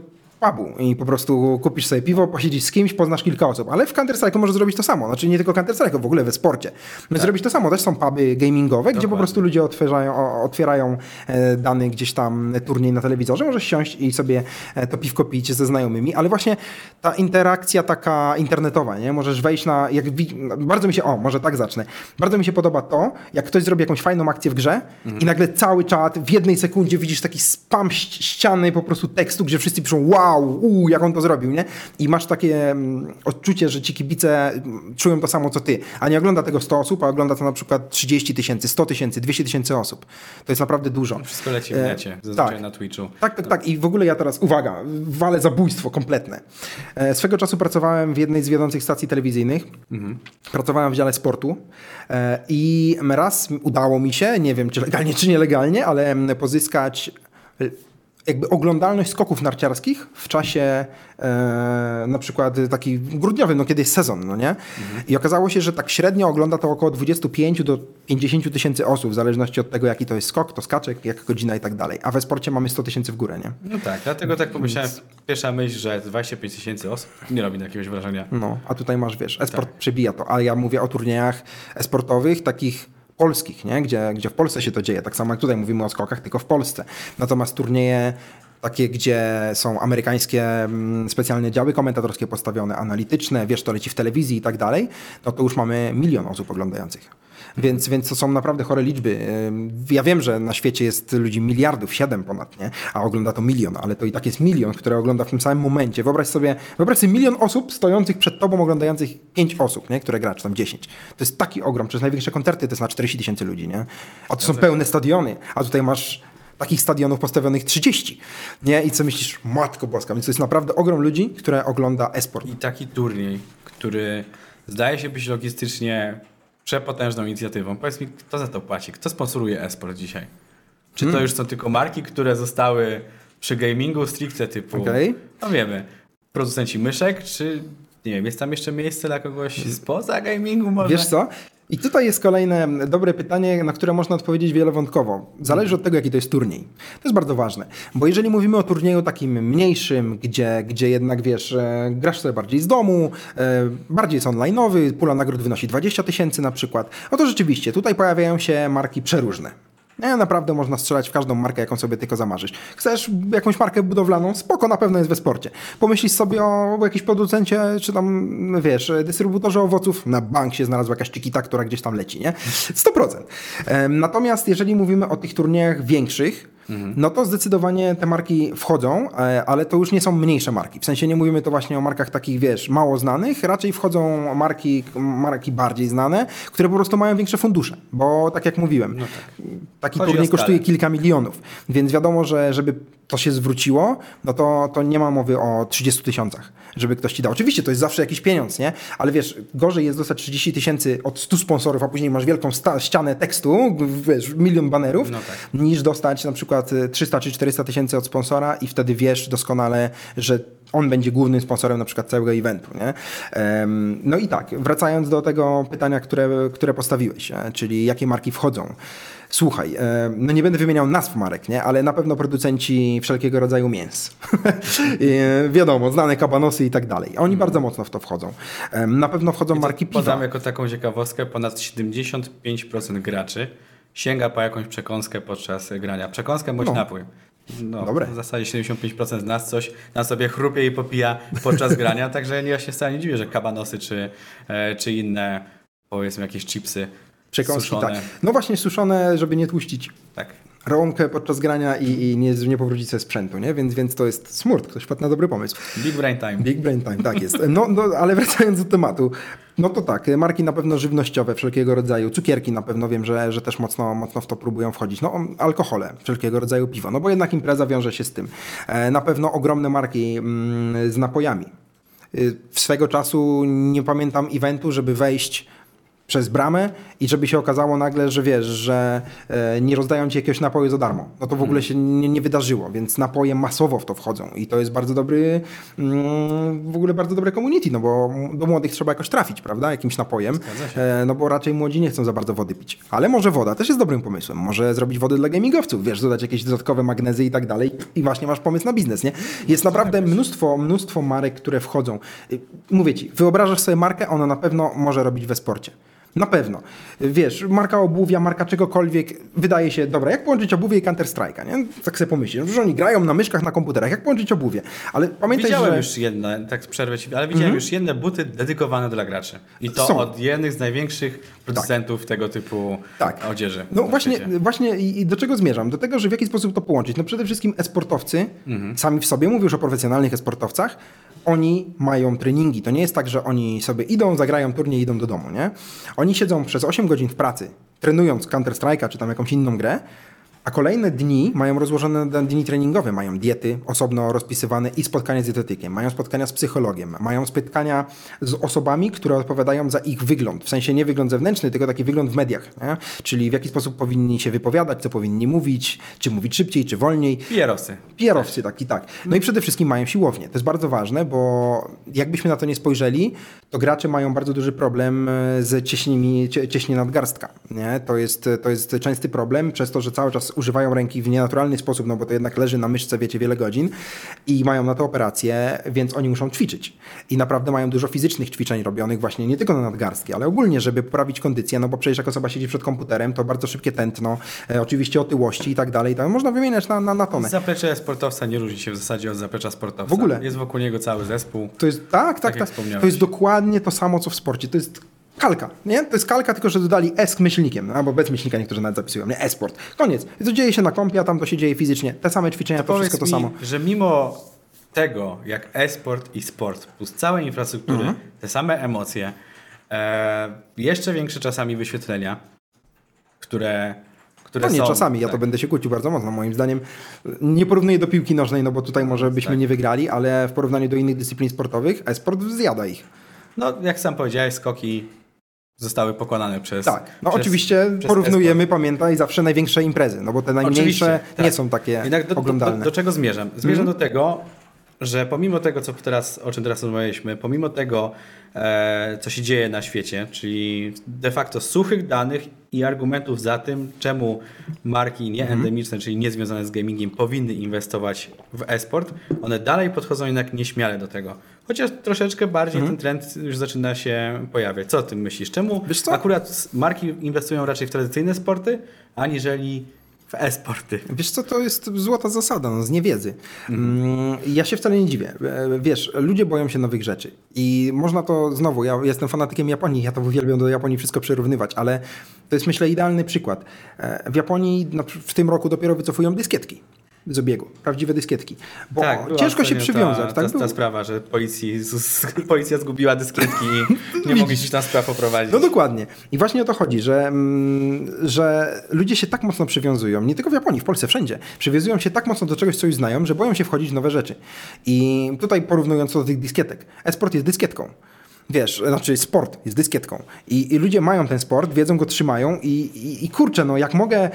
pubu i po prostu kupisz sobie piwo, posiedzisz z kimś, poznasz kilka osób. Ale w Counter-Strike'u możesz zrobić to samo. Znaczy nie tylko Counter-Strike'u, w ogóle we sporcie. Możesz zrobić to samo. Też są puby gamingowe, gdzie po Dokładnie. prostu ludzie otwierają, otwierają e, dany gdzieś tam turniej na telewizorze. Możesz siąść i sobie e, to piwko pić ze znajomymi, ale właśnie ta interakcja taka internetowa, nie? Możesz wejść na... Jak, bardzo mi się... O, może tak zacznę. Bardzo mi się podoba to, jak ktoś zrobi jakąś fajną akcję w grze i nagle cały czat w jednej sekundzie widzisz taki spam ści- ściany po prostu tekstu, gdzie wszyscy piszą wow, uu, jak on to zrobił, nie? I masz takie mm, odczucie, że ci kibice mm, czują to samo, co ty. A nie ogląda tego 100 osób, a ogląda to na przykład 30 tysięcy, 100 tysięcy, 200 tysięcy osób. To jest naprawdę dużo. Wszystko leci w E, necie, zazwyczaj tak. na Twitchu. Tak, tak, tak. I w ogóle ja teraz, uwaga, walę zabójstwo kompletne. E, swego czasu pracowałem w jednej z wiodących stacji telewizyjnych. Pracowałem w dziale sportu e, i raz udało mi się, nie wiem czy legalnie, czy nielegalnie, ale mm, pozyskać jakby oglądalność skoków narciarskich w czasie e, na przykład taki grudniowy, no kiedy jest sezon, no nie? I okazało się, że tak średnio ogląda to około 25 do 50 tysięcy osób, w zależności od tego, jaki to jest skok, to skaczek, jak godzina i tak dalej. A we sporcie mamy 100 tysięcy w górę, nie? No tak, dlatego tak pomyślałem, pierwsza myśl, że 25 tysięcy osób nie robi jakiegoś wrażenia. No, a tutaj masz, wiesz, esport przebija to, ale ja mówię o turniejach esportowych, takich polskich, nie? Gdzie, gdzie w Polsce się to dzieje. Tak samo jak tutaj mówimy o skokach, tylko w Polsce. Natomiast turnieje takie, gdzie są amerykańskie mm, specjalne działy komentatorskie postawione, analityczne, wiesz, to leci w telewizji i tak dalej, no to już mamy milion osób oglądających. Więc, więc to są naprawdę chore liczby. Ja wiem, że na świecie jest ludzi miliardów, siedem ponad, nie? A ogląda to milion, ale to i tak jest milion, które ogląda w tym samym momencie. Wyobraź sobie, wyobraź sobie milion osób stojących przed tobą, oglądających pięć osób, nie? Które gra, czy tam dziesięć. To jest taki ogrom. Przecież największe koncerty to jest na 40 tysięcy ludzi, nie? A to są pełne stadiony, a tutaj masz takich stadionów postawionych 30, nie? I co myślisz? Matko Boska. Więc to jest naprawdę ogrom ludzi, które ogląda e-sport. I taki turniej, który zdaje się być logistycznie przepotężną inicjatywą. Powiedz mi, kto za to płaci? Kto sponsoruje e-sport dzisiaj? Czy Hmm. to już są tylko marki, które zostały przy gamingu stricte typu, Okej. no wiemy, producenci myszek, czy nie wiem, jest tam jeszcze miejsce dla kogoś spoza gamingu może? Wiesz co? I tutaj jest kolejne dobre pytanie, na które można odpowiedzieć wielowątkowo. Zależy od tego, jaki to jest turniej. To jest bardzo ważne, bo jeżeli mówimy o turnieju takim mniejszym, gdzie, gdzie jednak wiesz, e, grasz sobie bardziej z domu, e, bardziej jest online'owy, pula nagród wynosi 20 tysięcy na przykład, no to rzeczywiście tutaj pojawiają się marki przeróżne. Nie, naprawdę można strzelać w każdą markę, jaką sobie tylko zamarzysz. Chcesz jakąś markę budowlaną? Spoko, na pewno jest we sporcie. Pomyślisz sobie o jakimś producencie, czy tam, wiesz, dystrybutorze owoców, na bank się znalazła jakaś Chiquita, która gdzieś tam leci, nie? 100%. Em, Natomiast jeżeli mówimy o tych turniejach większych, no to zdecydowanie te marki wchodzą, e, ale to już nie są mniejsze marki. W sensie nie mówimy to właśnie o markach takich, wiesz, mało znanych, raczej wchodzą marki, marki bardziej znane, które po prostu mają większe fundusze, bo tak jak mówiłem, taki Chodzi turniej kosztuje kilka milionów, więc wiadomo, że żeby to się zwróciło, no to, to nie ma mowy o 30 tysiącach, żeby ktoś ci dał. Oczywiście to jest zawsze jakiś pieniądz, nie? Ale wiesz, gorzej jest dostać 30 tysięcy od 100 sponsorów, a później masz wielką ścianę tekstu, wiesz, milion banerów, No tak. niż dostać na przykład y, 300 czy 400 tysięcy od sponsora i wtedy wiesz doskonale, że on będzie głównym sponsorem na przykład całego eventu. Nie? No i tak, wracając do tego pytania, które, które postawiłeś, e, czyli jakie marki wchodzą. Słuchaj, e, no nie będę wymieniał nazw marek, nie? ale na pewno producenci wszelkiego rodzaju mięs. E, Wiadomo, znane kabanosy i tak dalej. Oni bardzo mocno w to wchodzą. Na pewno wchodzą marki piwa. Podam jako taką ciekawostkę, ponad 75% graczy sięga po jakąś przekąskę podczas grania. Przekąskę bądź No. napój. No, Dobre. W zasadzie 75% z nas coś na sobie chrupie i popija podczas grania, także ja się wcale nie dziwię, że kabanosy czy, e, czy inne, powiedzmy jakieś chipsy Przekąski, suszone. tak. No właśnie suszone, żeby nie tłuścić tak. Rąkę podczas grania i, i nie, nie powrócić sobie sprzętu, nie? Więc, więc to jest smurt. Ktoś wpadł na dobry pomysł. Big brain time. Big brain time, tak jest. No, no, ale wracając do tematu, no to tak, marki na pewno żywnościowe wszelkiego rodzaju, cukierki na pewno wiem, że, że też mocno, mocno w to próbują wchodzić. No alkohole, wszelkiego rodzaju piwo, no bo jednak impreza wiąże się z tym. E, na pewno ogromne marki mm, z napojami. Y, Swego czasu nie pamiętam eventu, żeby wejść przez bramę i żeby się okazało nagle, że wiesz, że e, nie rozdają ci jakiegoś napoju za darmo. No to w ogóle się nie, nie wydarzyło, więc napoje masowo w to wchodzą i to jest bardzo dobry, mm, w ogóle bardzo dobre community, no bo do młodych trzeba jakoś trafić, prawda, jakimś napojem, e, no bo raczej młodzi nie chcą za bardzo wody pić. Ale może woda też jest dobrym pomysłem. Może zrobić wody dla gamingowców, wiesz, dodać jakieś dodatkowe magnezy i tak dalej i właśnie masz pomysł na biznes, nie? Jest naprawdę mnóstwo, mnóstwo marek, które wchodzą. Y, Mówię ci, wyobrażasz sobie markę, ona na pewno może robić we sporcie. Na pewno. Wiesz, marka obuwia, marka czegokolwiek, wydaje się, dobra, jak połączyć obuwie i Counter-Strike'a, nie? Tak sobie pomyślisz, że oni grają na myszkach, na komputerach, jak połączyć obuwie? Ale pamiętaj, Widziałem że... już jedne, tak przerwę ci, ale widziałem już jedne buty dedykowane dla graczy. I to Są. od jednych z największych producentów tego typu Tak. odzieży. No właśnie, świecie. właśnie i do czego zmierzam? Do tego, że w jaki sposób to połączyć? No przede wszystkim e-sportowcy, sami w sobie, mówię już o profesjonalnych e-sportowcach, oni mają treningi. To nie jest tak, że oni sobie idą, zagrają turniej i idą do domu, nie? Oni siedzą przez 8 godzin w pracy, trenując Counter-Strike'a czy tam jakąś inną grę, a kolejne dni mają rozłożone na dni treningowe, mają diety osobno rozpisywane i spotkania z dietetykiem, mają spotkania z psychologiem, mają spotkania z osobami, które odpowiadają za ich wygląd. W sensie nie wygląd zewnętrzny, tylko taki wygląd w mediach. Nie? Czyli w jaki sposób powinni się wypowiadać, co powinni mówić, czy mówić szybciej, czy wolniej. PR-owcy. PR-owcy, tak i tak. No i przede wszystkim mają siłownię. To jest bardzo ważne, bo jakbyśmy na to nie spojrzeli, to gracze mają bardzo duży problem e, z cieśnimi, cie- cieśnie nadgarstka. Nie? To, jest, to jest częsty problem, przez to, że cały czas używają ręki w nienaturalny sposób, no bo to jednak leży na myszce, wiecie, wiele godzin i mają na to operację, więc oni muszą ćwiczyć. I naprawdę mają dużo fizycznych ćwiczeń robionych właśnie nie tylko na nadgarstki, ale ogólnie, żeby poprawić kondycję, no bo przecież jak osoba siedzi przed komputerem, to bardzo szybkie tętno, e, oczywiście otyłości i tak dalej, można wymieniać na, na, na tonę. Zaplecze sportowca nie różni się w zasadzie od zaplecza sportowca. W ogóle. Jest wokół niego cały zespół. To jest, tak, Tak tak, tak. To jest dokładnie to samo, co w sporcie. To jest kalka, nie? To jest kalka, tylko że dodali S z myślnikiem, albo bez myślnika niektórzy nawet zapisują, nie? E-sport. Koniec. I to dzieje się na kompie, a tam to się dzieje fizycznie. Te same ćwiczenia, to, Powiedz wszystko to mi, samo. że mimo tego, jak e-sport i sport, plus całe infrastruktury, Mhm. te same emocje, e, jeszcze większe czasami wyświetlenia, które, które No nie, są... czasami, ja to tak. będę się kłócił bardzo mocno, moim zdaniem. Nie porównuję do piłki nożnej, no bo tutaj może byśmy Tak. nie wygrali, ale w porównaniu do innych dyscyplin sportowych, e-sport zjada ich. No, jak sam powiedziałeś, skoki zostały pokonane przez... Tak, no przez, oczywiście przez porównujemy, pamiętaj, zawsze największe imprezy, no bo te najmniejsze Oczywiście, nie tak. są takie Jednak do, do, oglądalne. Mhm. do, do czego zmierzam? Zmierzam do tego, że pomimo tego, co teraz, o czym teraz rozmawialiśmy, pomimo tego, e, co się dzieje na świecie, czyli de facto suchych danych i argumentów za tym, czemu marki nieendemiczne, czyli niezwiązane z gamingiem, powinny inwestować w e-sport, one dalej podchodzą jednak nieśmiale do tego. Chociaż troszeczkę bardziej ten trend już zaczyna się pojawiać. Co o tym myślisz? Czemu akurat marki inwestują raczej w tradycyjne sporty, aniżeli w e-sporty. Wiesz co, to jest złota zasada, no, z niewiedzy. Mm, Ja się wcale nie dziwię. E, Wiesz, ludzie boją się nowych rzeczy i można to, znowu, ja jestem fanatykiem Japonii, ja to uwielbiam do Japonii wszystko przyrównywać, ale to jest myślę idealny przykład. E, W Japonii w tym roku dopiero wycofują dyskietki z obiegu, prawdziwe dyskietki, bo Tak, ciężko się przywiązać. Ta, tak ta, ta sprawa, że policji, policja zgubiła dyskietki i nie mogli się tam spraw poprowadzić. No dokładnie. I właśnie o to chodzi, że, mm, że ludzie się tak mocno przywiązują, nie tylko w Japonii, w Polsce, wszędzie, przywiązują się tak mocno do czegoś, co już znają, że boją się wchodzić w nowe rzeczy. I tutaj porównując to do tych dyskietek. E-sport jest dyskietką. Wiesz, znaczy sport jest dyskietką. I, I ludzie mają ten sport, wiedzą go, trzymają i, i, i kurczę, no jak mogę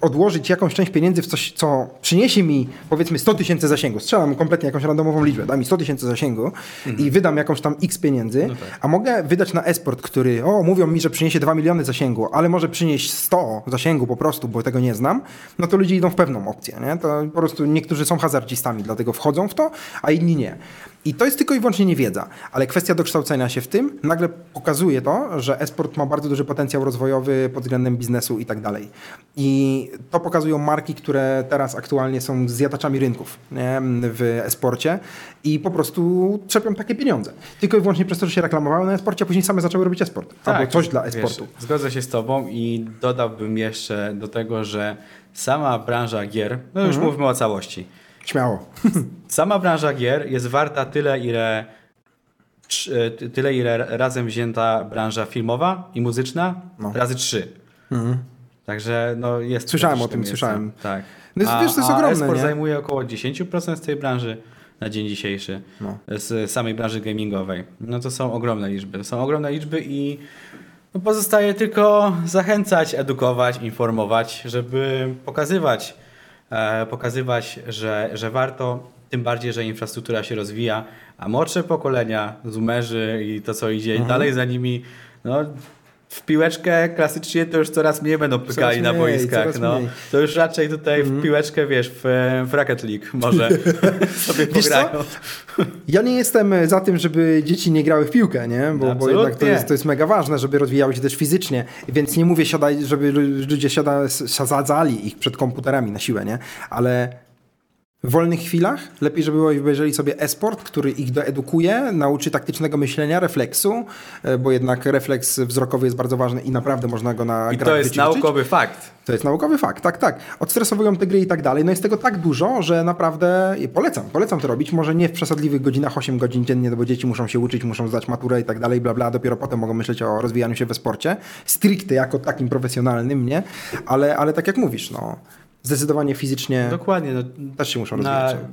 odłożyć jakąś część pieniędzy w coś, co przyniesie mi powiedzmy 100 tysięcy zasięgu, strzelam kompletnie jakąś randomową liczbę, da mi 100 tysięcy zasięgu i wydam jakąś tam x pieniędzy, a mogę wydać na esport, który, o, mówią mi, że przyniesie 2 miliony zasięgu, ale może przynieść 100 zasięgu po prostu, bo tego nie znam, no to ludzie idą w pewną opcję, nie? To po prostu niektórzy są hazardzistami, dlatego wchodzą w to, a inni nie. I to jest tylko i wyłącznie niewiedza, ale kwestia dokształcenia się w tym nagle pokazuje to, że esport ma bardzo duży potencjał rozwojowy pod względem biznesu i tak dalej. I to pokazują marki, które teraz aktualnie są zjadaczami rynków nie? w esporcie i po prostu trzepią takie pieniądze. Tylko i wyłącznie przez to, że się reklamowały na esporcie, a później same zaczęły robić esport. albo coś dla Tak, wiesz, esportu. Zgodzę się z tobą i dodałbym jeszcze do tego, że sama branża gier, no już Mhm. mówmy o całości, Śmiało. sama branża gier jest warta tyle, ile ty- tyle, ile razem wzięta branża filmowa i muzyczna, No. razy trzy. Także no jest... Słyszałem o tym, jest, słyszałem. Tak. No jest- a, wiesz, to jest ogromne, e-sport zajmuje około 10% z tej branży na dzień dzisiejszy. No. Z samej branży gamingowej. No to są ogromne liczby. Są ogromne liczby i no pozostaje tylko zachęcać, edukować, informować, żeby pokazywać, e, pokazywać, że, że warto, tym bardziej, że infrastruktura się rozwija, a młodsze pokolenia, zoomerzy i to, co idzie Mhm. dalej za nimi, no w piłeczkę klasycznie to już coraz mniej będą pykali Coraz na mniej, boiskach. No. mniej. To już raczej tutaj w piłeczkę, wiesz, w, w Rocket League może sobie Wiesz co? pograją. Ja nie jestem za tym, żeby dzieci nie grały w piłkę, nie? Bo, bo jednak to jest, to jest mega ważne, żeby rozwijały się też fizycznie. Więc nie mówię, siadaj, żeby lu- ludzie siada, sadzali ich przed komputerami na siłę, nie? Ale w wolnych chwilach lepiej, żeby obejrzeli sobie e-sport, który ich doedukuje, nauczy taktycznego myślenia, refleksu, e, bo jednak refleks wzrokowy jest bardzo ważny i naprawdę można go na I to jest wyćwiczyć. naukowy fakt. To jest naukowy fakt, tak, tak. Odstresowują te gry i tak dalej. No jest tego tak dużo, że naprawdę polecam, polecam to robić. Może nie w przesadliwych godzinach, 8 godzin dziennie, no bo dzieci muszą się uczyć, muszą zdać maturę i tak dalej, bla, bla. Dopiero potem mogą myśleć o rozwijaniu się we sporcie. Stricte jako takim profesjonalnym, nie? Ale, ale tak jak mówisz, no, zdecydowanie fizycznie Dokładnie. No, też się muszą na, rozwijać.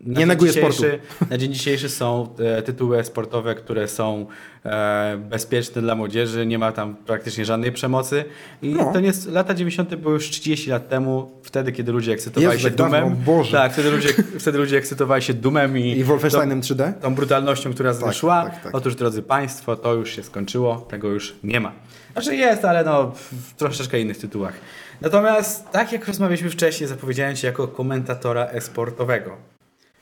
na Nie neguję dzisiejszy- Na dzień dzisiejszy są e, tytuły sportowe, które są e, bezpieczne dla młodzieży, nie ma tam praktycznie żadnej przemocy. I No. to nie jest, lata 90. były już 30 lat temu, wtedy kiedy ludzie ekscytowali Jezu, się tak dawno, dumem. Boże. Tak, wtedy ludzie, wtedy ludzie ekscytowali się dumem i, I Wolfensteinem 3D? tą, brutalnością, która tak, szła. tak, tak. Otóż, drodzy Państwo, to już się skończyło, tego już nie ma. Znaczy jest, ale no w troszeczkę innych tytułach. Natomiast tak jak rozmawialiśmy wcześniej, zapowiedziałem Cię jako komentatora e-sportowego.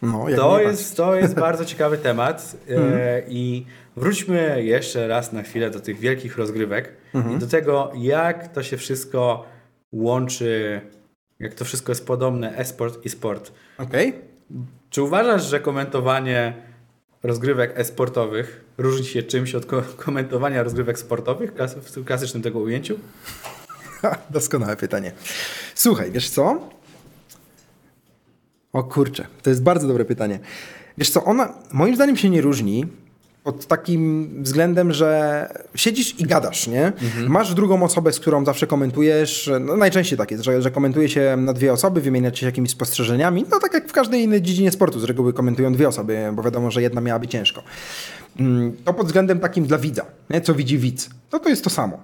No, To jest, to jest bardzo ciekawy temat e, i wróćmy jeszcze raz na chwilę do tych wielkich rozgrywek Mhm. i do tego, jak to się wszystko łączy, jak to wszystko jest podobne, e-sport i sport. Okej. Czy uważasz, że komentowanie rozgrywek e-sportowych różni się czymś od ko- komentowania rozgrywek sportowych w klasycznym tego ujęciu? Doskonałe pytanie. Słuchaj, wiesz co? O kurczę, to jest bardzo dobre pytanie. Wiesz co, ona moim zdaniem się nie różni pod takim względem, że siedzisz i gadasz, nie? Masz drugą osobę, z którą zawsze komentujesz. No, najczęściej tak jest, że, że komentuje się na dwie osoby, wymieniacie się jakimiś spostrzeżeniami. No tak jak w każdej innej dziedzinie sportu, z reguły komentują dwie osoby, bo wiadomo, że jedna miałaby ciężko. Mm, To pod względem takim dla widza, nie? co widzi widz. No to jest to samo.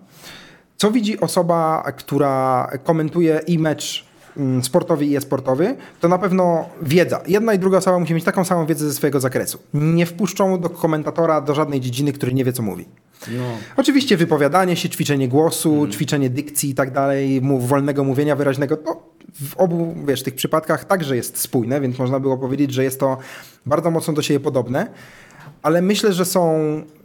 Co widzi osoba, która komentuje i mecz mm, sportowy i e-sportowy, to na pewno wiedza. Jedna i druga osoba musi mieć taką samą wiedzę ze swojego zakresu. Nie wpuszczą do komentatora do żadnej dziedziny, który nie wie, co mówi. No. Oczywiście wypowiadanie się, ćwiczenie głosu, ćwiczenie dykcji i tak dalej, wolnego mówienia wyraźnego, to w obu wiesz, tych przypadkach także jest spójne, więc można było powiedzieć, że jest to bardzo mocno do siebie podobne. Ale myślę, że są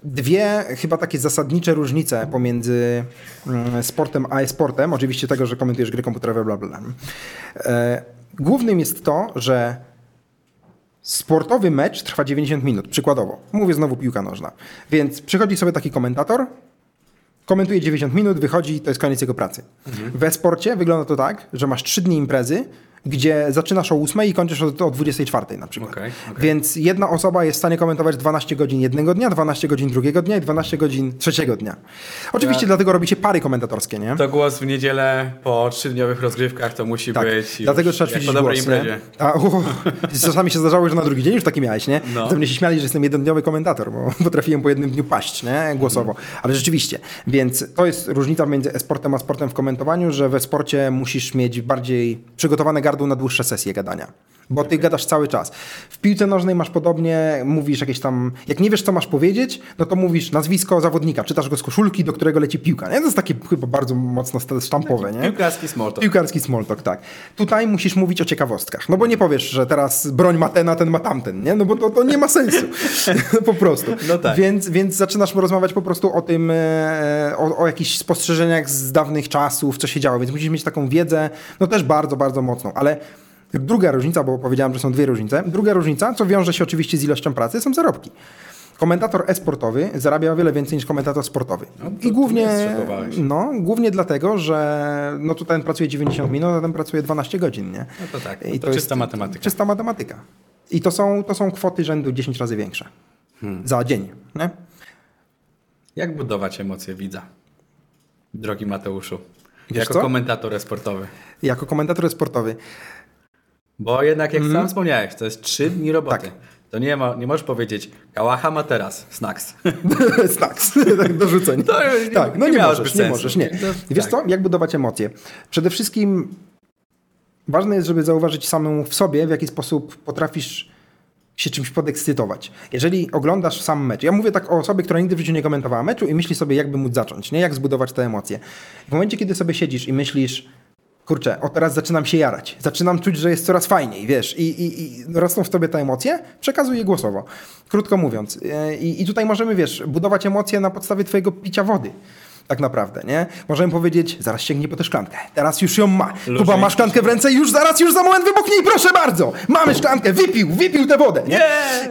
dwie chyba takie zasadnicze różnice pomiędzy mm, sportem a e-sportem. Oczywiście tego, że komentujesz gry komputerowe, bla bla. bla. E, Głównym jest to, że sportowy mecz trwa 90 minut, przykładowo. Mówię znowu piłka nożna. Więc przychodzi sobie taki komentator, komentuje 90 minut, wychodzi i to jest koniec jego pracy. W e-sporcie wygląda to tak, że masz 3 dni imprezy, gdzie zaczynasz o 8 i kończysz o, o 24 na przykład. Okej, okej. Więc jedna osoba jest w stanie komentować 12 godzin jednego dnia, 12 godzin drugiego dnia i 12 godzin trzeciego dnia. Oczywiście Ja- dlatego robi się pary komentatorskie, nie? To głos w niedzielę po trzydniowych rozgrywkach to musi Tak, być dlatego trzeba ćwiczyć po dobrej głos, imprezie. nie? A, czasami się zdarzało, że na drugi dzień już taki miałeś, nie? No. To mnie się śmiali, że jestem jednodniowy komentator, bo potrafiłem po jednym dniu paść, nie? Głosowo. Mhm. Ale rzeczywiście, więc to jest różnica między e-sportem a sportem w komentowaniu, że we sporcie musisz mieć bardziej przygotowane gardło na dłuższe sesje gadania. Bo ty gadasz cały czas. W piłce nożnej masz podobnie, mówisz jakieś tam, jak nie wiesz co masz powiedzieć, no to mówisz nazwisko zawodnika, czytasz go z koszulki, do którego leci piłka. Nie? To jest takie chyba bardzo mocno sztampowe, nie? Piłkarski small talk. Piłkarski small talk, tak. Tutaj musisz mówić o ciekawostkach. No bo nie powiesz, że teraz broń ma ten, a ten ma tamten, nie? No bo to, to nie ma sensu. po prostu. No tak. Więc, więc zaczynasz rozmawiać po prostu o tym, e, o, o jakichś spostrzeżeniach z dawnych czasów, co się działo. Więc musisz mieć taką wiedzę, no też bardzo, bardzo mocną. Ale druga różnica, bo powiedziałem, że są dwie różnice. Druga różnica, co wiąże się oczywiście z ilością pracy, są zarobki. Komentator e-sportowy zarabia o wiele więcej niż komentator sportowy. No to- I to głównie, no, głównie dlatego, że no tu ten pracuje 90 minut, a ten pracuje 12 godzin, nie? No to tak, I to czysta matematyka. Czysta matematyka. I to są, to są kwoty rzędu 10 razy większe Hmm. za dzień, nie? Jak budować emocje widza? Drogi Mateuszu. Wiesz jako co? komentator sportowy. Jako komentator sportowy. Bo jednak jak sam wspomniałeś, to jest trzy dni roboty. Tak. To nie, ma, nie możesz powiedzieć, Kałacha ma teraz, snacks. Snacks, tak dorzuceń. To nie- tak, no nie nie, możesz, nie możesz, nie. To- Wiesz tak. co, jak budować emocje? Przede wszystkim ważne jest, żeby zauważyć samemu w sobie, w jaki sposób potrafisz się czymś podekscytować. Jeżeli oglądasz sam mecz, ja mówię tak o osobie, która nigdy w życiu nie komentowała meczu i myśli sobie, jakby móc zacząć, nie? Jak zbudować te emocje. W momencie, kiedy sobie siedzisz i myślisz, kurczę, o teraz zaczynam się jarać, zaczynam czuć, że jest coraz fajniej, wiesz, i, i, i rosną w tobie te emocje, przekazuj je głosowo. Krótko mówiąc. E, I, I tutaj możemy, wiesz, budować emocje na podstawie twojego picia wody. Tak naprawdę, nie? Możemy powiedzieć, zaraz sięgnij po tę szklankę. Teraz już ją ma. Kuba ma szklankę w ręce już zaraz, już za moment wybuchnie i proszę bardzo! Mamy szklankę, wypił, wypił tę wodę, nie?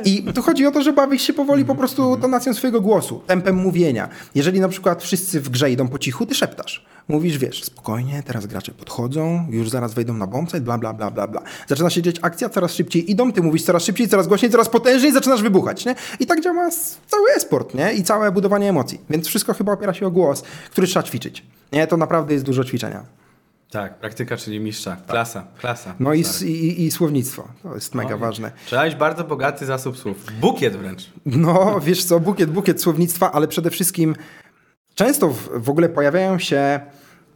I tu chodzi o to, że bawisz się powoli po prostu tonacją swojego głosu, tempem mówienia. Jeżeli na przykład wszyscy w grze idą po cichu, ty szeptasz. Mówisz, wiesz, spokojnie, teraz gracze podchodzą, już zaraz wejdą na bombsite, bla, bla, bla, bla, bla. Zaczyna się dziać akcja, coraz szybciej idą, ty mówisz coraz szybciej, coraz głośniej, coraz potężniej, zaczynasz wybuchać, nie? I tak działa cały esport, nie? I całe budowanie emocji. Więc wszystko chyba opiera się o głos, który trzeba ćwiczyć. Nie, to naprawdę jest dużo ćwiczenia. Tak, praktyka, czyli mistrza. Klasa, klasa. No i, i, i, słownictwo, to jest mega No i ważne. Trzeba mieć bardzo bogaty zasób słów. Bukiet wręcz. No, wiesz co, bukiet, bukiet słownictwa, ale przede wszystkim często w, w ogóle pojawiają się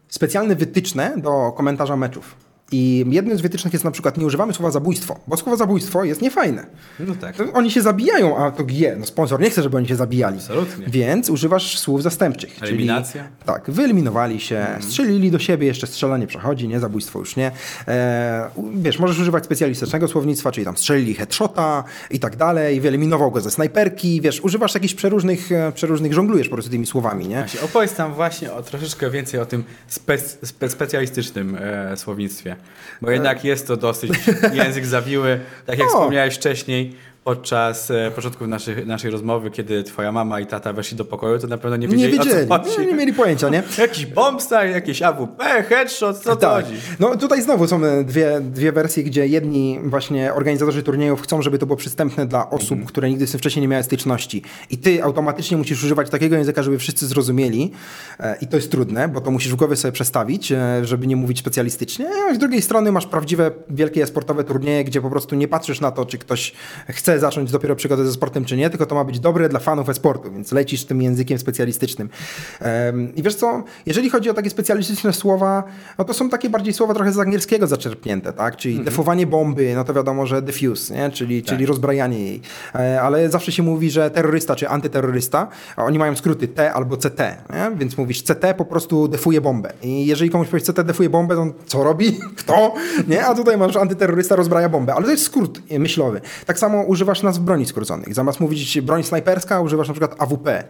specjalne wytyczne do komentarza meczów. I jednym z wytycznych jest na przykład nie używamy słowa zabójstwo, bo słowo zabójstwo jest niefajne. No tak. Oni się zabijają, a to G, no sponsor nie chce, żeby oni się zabijali. Absolutnie. Więc używasz słów zastępczych. Eliminacja? Czyli, tak, wyeliminowali się, Mhm. strzelili do siebie, jeszcze strzelanie przechodzi, nie, zabójstwo już nie. E, wiesz, możesz używać specjalistycznego słownictwa, czyli tam strzelili headshota i tak dalej, wyeliminował go ze snajperki, wiesz, używasz jakichś przeróżnych, e, przeróżnych żonglujesz po prostu tymi słowami, nie? Właśnie, opowiedz tam właśnie o troszeczkę więcej o tym spe, spe, specjalistycznym e, słownictwie. Bo jednak jest to dosyć język zawiły, tak jak wspomniałeś wcześniej, podczas e, początku naszych, naszej rozmowy, kiedy twoja mama i tata weszli do pokoju, to na pewno nie Nie wiedzieli, wiedzieli, o co chodzi. nie, nie mieli pojęcia, nie? Jakiś bombstar, jakieś AWP, headshot, co to Tak. chodzi? No tutaj znowu są e, dwie, dwie wersje, gdzie jedni właśnie organizatorzy turniejów chcą, żeby to było przystępne dla osób, Mhm. które nigdy z tym wcześniej nie miały styczności. I ty automatycznie musisz używać takiego języka, żeby wszyscy zrozumieli. E, I to jest trudne, bo to musisz w głowie sobie przestawić, żeby nie mówić specjalistycznie. A z drugiej strony masz prawdziwe, wielkie sportowe turnieje, gdzie po prostu nie patrzysz na to, czy ktoś chce zacząć dopiero przygodę ze sportem, czy nie, tylko to ma być dobre dla fanów e-sportu, więc lecisz tym językiem specjalistycznym. I wiesz co, jeżeli chodzi o takie specjalistyczne słowa, no to są takie bardziej słowa trochę z angielskiego zaczerpnięte, tak? Czyli defowanie bomby, no to wiadomo, że defuse, nie? Czyli, czyli rozbrajanie jej. E, Ale zawsze się mówi, że terrorysta czy antyterrorysta, a oni mają skróty T albo CT, nie? więc mówisz CT po prostu defuje bombę. I jeżeli komuś powiesz CT defuje bombę, to on co robi? Kto? Nie? A tutaj masz antyterrorysta rozbraja bombę. Ale to jest skrót myślowy. Tak samo używasz używasz nazw broni skróconych. Zamiast mówić broń snajperska, używasz na przykład AWP,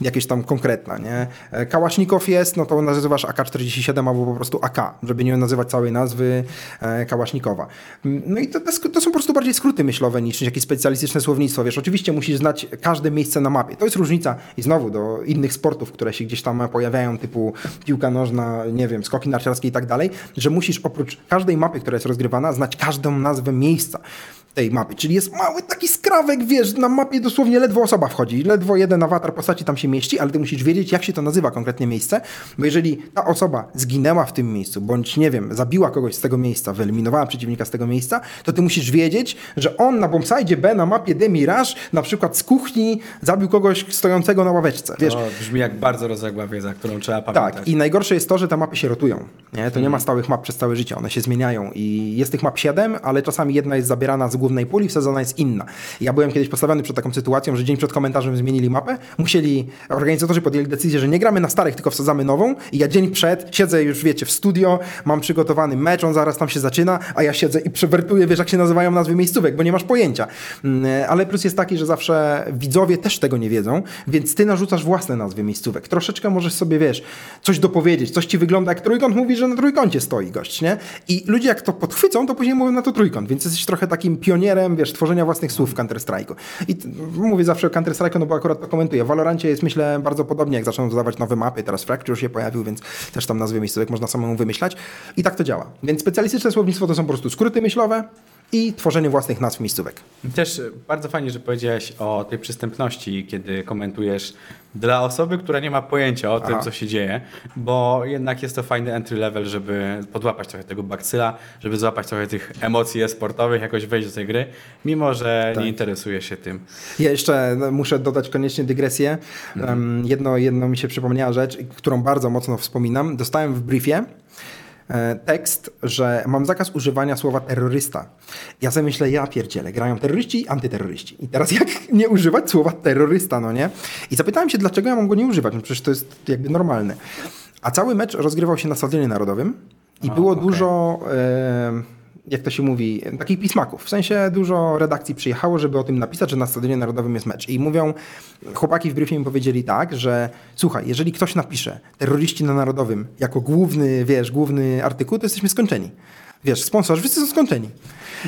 jakieś tam konkretna, nie? E, Kałasznikow jest, no to nazywasz AK-47 albo po prostu AK, żeby nie nazywać całej nazwy e, Kałasznikowa. Mm, No i to, to są po prostu bardziej skróty myślowe niż jakieś specjalistyczne słownictwo. Wiesz, oczywiście musisz znać każde miejsce na mapie. To jest różnica i znowu do innych sportów, które się gdzieś tam pojawiają, typu piłka nożna, nie wiem, skoki narciarskie i tak dalej, że musisz oprócz każdej mapy, która jest rozgrywana, znać każdą nazwę miejsca tej mapy. Czyli jest mały taki skrawek, wiesz, na mapie dosłownie ledwo osoba wchodzi, ledwo jeden awatar postaci tam się mieści, ale ty musisz wiedzieć, jak się to nazywa konkretnie miejsce, bo jeżeli ta osoba zginęła w tym miejscu, bądź, nie wiem, zabiła kogoś z tego miejsca, wyeliminowała przeciwnika z tego miejsca, to ty musisz wiedzieć, że on na bombsite B na mapie Mirage, na przykład z kuchni, zabił kogoś stojącego na ławeczce, wiesz. To brzmi jak bardzo rozległa wiedza, którą trzeba pamiętać. Tak, i najgorsze jest to, że te mapy się rotują. Nie? To nie ma stałych map przez całe życie, one się zmieniają i jest tych map 7, ale czasami jedna jest zabierana z głównej puli, wsadzona jest inna. Ja byłem kiedyś postawiony przed taką sytuacją, że dzień przed komentarzem zmienili mapę, musieli, organizatorzy podjęli decyzję, że nie gramy na starych, tylko wsadzamy nową i ja dzień przed siedzę już, wiecie, w studio, mam przygotowany mecz, on zaraz tam się zaczyna, a ja siedzę i przewertuję, wiesz, jak się nazywają nazwy miejscówek, bo nie masz pojęcia. Mm, Ale plus jest taki, że zawsze widzowie też tego nie wiedzą, więc ty narzucasz własne nazwy miejscówek. Troszeczkę możesz sobie, wiesz, coś dopowiedzieć, coś ci wygląda jak trójkąt, mówi, że na trójkącie stoi gość, nie? I ludzie jak to podchwycą, to później mówią na to trójkąt, więc jesteś trochę takim pionierem, wiesz, tworzenia własnych słów w Counter-Strike'u. I mówię zawsze o Counter-Strike'u, no bo akurat to komentuję. W Valorancie jest, myślę, bardzo podobnie, jak zaczną dodawać nowe mapy, teraz Fracture się pojawił, więc też tam nazwy miejscówek można samemu wymyślać. I tak to działa. Więc specjalistyczne słownictwo to są po prostu skróty myślowe i tworzenie własnych nazw miejscówek. Też y, bardzo fajnie, że powiedziałeś o tej przystępności, kiedy komentujesz dla osoby, która nie ma pojęcia o tym, Aha. co się dzieje, bo jednak jest to fajny entry level, żeby podłapać trochę tego bakcyla, żeby złapać trochę tych emocji sportowych, jakoś wejść do tej gry, mimo że Tak. nie interesujesz się tym. Ja jeszcze no, muszę dodać koniecznie dygresję. Um, jedno, jedno mi się przypomniała rzecz, którą bardzo mocno wspominam. Dostałem w briefie e, tekst, że mam zakaz używania słowa terrorysta. Ja sobie myślę, ja pierdzielę, grają terroryści i antyterroryści. I teraz jak nie używać słowa terrorysta, no nie? I zapytałem się, dlaczego ja mam go nie używać, no przecież to jest jakby normalne. A cały mecz rozgrywał się na Stadionie Narodowym i A, było okej. dużo... E, jak to się mówi, takich pismaków. W sensie dużo redakcji przyjechało, żeby o tym napisać, że na Stadionie Narodowym jest mecz. I mówią, chłopaki w briefie mi powiedzieli tak, że słuchaj, jeżeli ktoś napisze terroryści na Narodowym jako główny, wiesz, główny artykuł, to jesteśmy skończeni. Wiesz, sponsorzy, wszyscy są skończeni.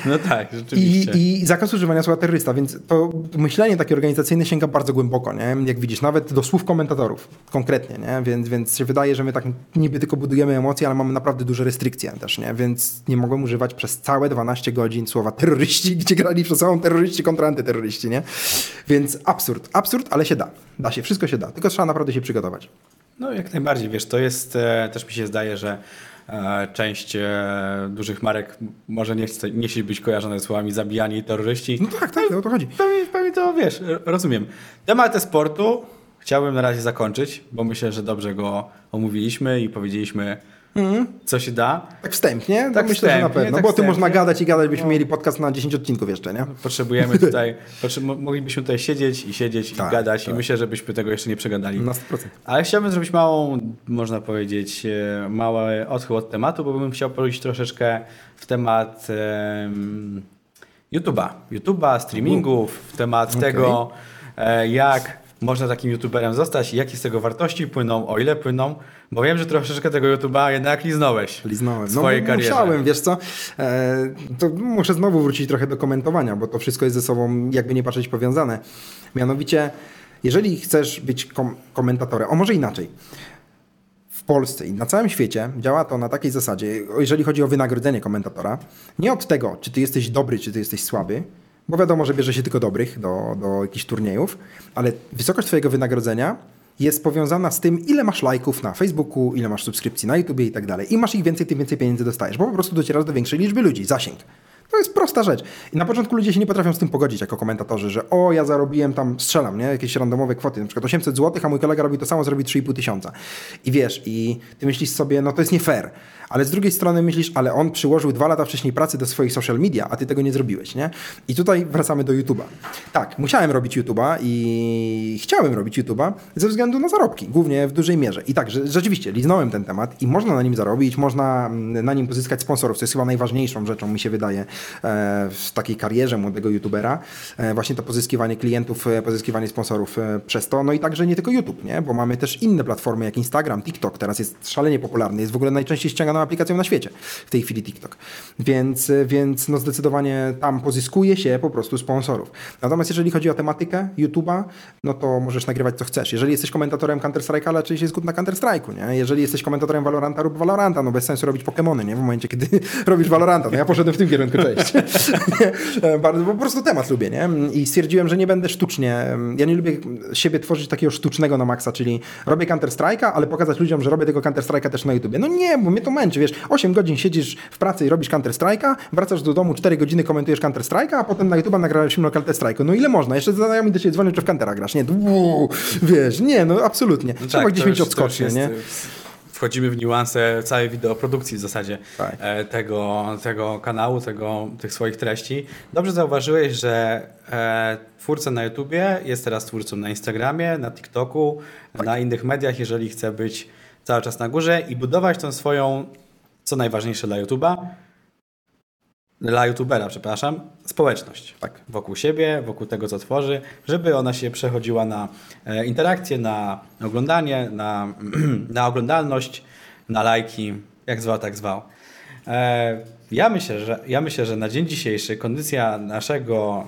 No tak, rzeczywiście. I, I zakaz używania słowa terrorysta, więc to myślenie takie organizacyjne sięga bardzo głęboko, nie? Jak widzisz, nawet do słów komentatorów, konkretnie, nie? Więc, więc się wydaje, że my tak niby tylko budujemy emocje, ale mamy naprawdę duże restrykcje też, nie? Więc nie mogłem używać przez całe 12 godzin słowa terroryści, gdzie grali przez sobą terroryści kontra antyterroryści, nie? Więc absurd, absurd, ale się da. Da się, wszystko się da, tylko trzeba naprawdę się przygotować. No jak najbardziej, wiesz, to jest, e, też mi się zdaje, że część e, dużych marek może nie, chce, nie chcieć być kojarzone słowami zabijani i terroryści. No tak, tak, o to chodzi. Pewnie, pewnie to wiesz, rozumiem. Temat sportu chciałbym na razie zakończyć, bo myślę, że dobrze go omówiliśmy i powiedzieliśmy, co się da. Tak wstępnie, Tak tak myślę, że na wstępnie, pewno, tak bo o tym można wstępnie. gadać i gadać, byśmy mieli podcast na 10 odcinków jeszcze, nie? Potrzebujemy tutaj, potrze- mo- moglibyśmy tutaj siedzieć i siedzieć Tak, i gadać tak. i myślę, że byśmy tego jeszcze nie przegadali. Na 100%. Ale chciałbym zrobić małą, można powiedzieć, e, mały odchył od tematu, bo bym chciał poruszyć troszeczkę w temat em, YouTube'a. YouTube'a, streamingów, w temat Okej. tego, e, jak można takim YouTuberem zostać i jakie z tego wartości płyną, o ile płyną, bo wiem, że troszeczkę tego YouTube'a jednak liznąłeś Liznąłem. w swojej no, karierze. Musiałem, wiesz co? E, to muszę znowu wrócić trochę do komentowania, bo to wszystko jest ze sobą, jakby nie patrzeć, powiązane. Mianowicie, jeżeli chcesz być kom- komentatorem, o może inaczej. W Polsce i na całym świecie działa to na takiej zasadzie, jeżeli chodzi o wynagrodzenie komentatora, nie od tego, czy ty jesteś dobry, czy ty jesteś słaby, bo wiadomo, że bierze się tylko dobrych do, do jakichś turniejów, ale wysokość twojego wynagrodzenia jest powiązana z tym, ile masz lajków na Facebooku, ile masz subskrypcji na YouTubie i tak dalej. Im masz ich więcej, tym więcej pieniędzy dostajesz, bo po prostu docierasz do większej liczby ludzi, zasięg. To jest prosta rzecz. I na początku ludzie się nie potrafią z tym pogodzić jako komentatorzy, że o, ja zarobiłem tam, strzelam, nie? Jakieś randomowe kwoty, na przykład 800 zł, a mój kolega robi to samo, zrobi 3,5 tysiąca. I wiesz, i ty myślisz sobie, no to jest nie fair. Ale z drugiej strony myślisz, ale on przyłożył dwa lata wcześniej pracy do swoich social media, a ty tego nie zrobiłeś, nie? I tutaj wracamy do YouTube'a. Tak, musiałem robić YouTube'a i chciałem robić YouTube'a ze względu na zarobki, głównie w dużej mierze. I tak, rzeczywiście, liznąłem ten temat i można na nim zarobić, można mm, na nim pozyskać sponsorów, co jest chyba najważniejszą rzeczą, mi się wydaje, w takiej karierze młodego youtubera, e, właśnie to pozyskiwanie klientów, e, pozyskiwanie sponsorów e, przez to, no i także nie tylko YouTube, nie? bo mamy też inne platformy jak Instagram, TikTok, teraz jest szalenie popularny, jest w ogóle najczęściej ściąganą aplikacją na świecie w tej chwili TikTok, więc, e, więc no zdecydowanie tam pozyskuje się po prostu sponsorów. Natomiast jeżeli chodzi o tematykę YouTube'a, no to możesz nagrywać co chcesz. Jeżeli jesteś komentatorem Counter-Strike'a, ale oczywiście jest na Counter-Strike'u, nie? Jeżeli jesteś komentatorem Valoranta, rób Valoranta, no bez sensu robić Pokémony, nie? W momencie, kiedy robisz Valoranta. No ja poszedłem w tym kierunku, cześć. Bardzo, po prostu temat lubię, nie? I stwierdziłem, że nie będę sztucznie, ja nie lubię siebie tworzyć takiego sztucznego na maksa, czyli robię Counter-Strike'a, ale pokazać ludziom, że robię tego Counter-Strike'a też na YouTubie. No nie, bo mnie to męczy, wiesz, 8 godzin siedzisz w pracy i robisz Counter-Strike'a, wracasz do domu, 4 godziny komentujesz Counter-Strike'a, a potem na YouTube'a nagrałeś film o Counter-Strike'u. No ile można? Jeszcze znajomi do ciebie dzwonią, czy w Countera grasz. Nie, uuu, wiesz, nie, no absolutnie. No Trzeba tak, gdzieś mieć odskocznie, jest, nie? y, Wchodzimy w niuanse całej wideoprodukcji w zasadzie Tak. e, tego, tego kanału, tego, tych swoich treści. Dobrze zauważyłeś, że e, twórca na YouTubie jest teraz twórcą na Instagramie, na TikToku, Tak. na innych mediach, jeżeli chce być cały czas na górze i budować tą swoją, co najważniejsze dla YouTuba, dla YouTubera, przepraszam, społeczność. Tak. Wokół siebie, wokół tego, co tworzy, żeby ona się przechodziła na e, interakcję, na oglądanie, na, na oglądalność, na lajki, jak zwał, tak zwał. E, ja, myślę, że, ja myślę, że na dzień dzisiejszy kondycja naszego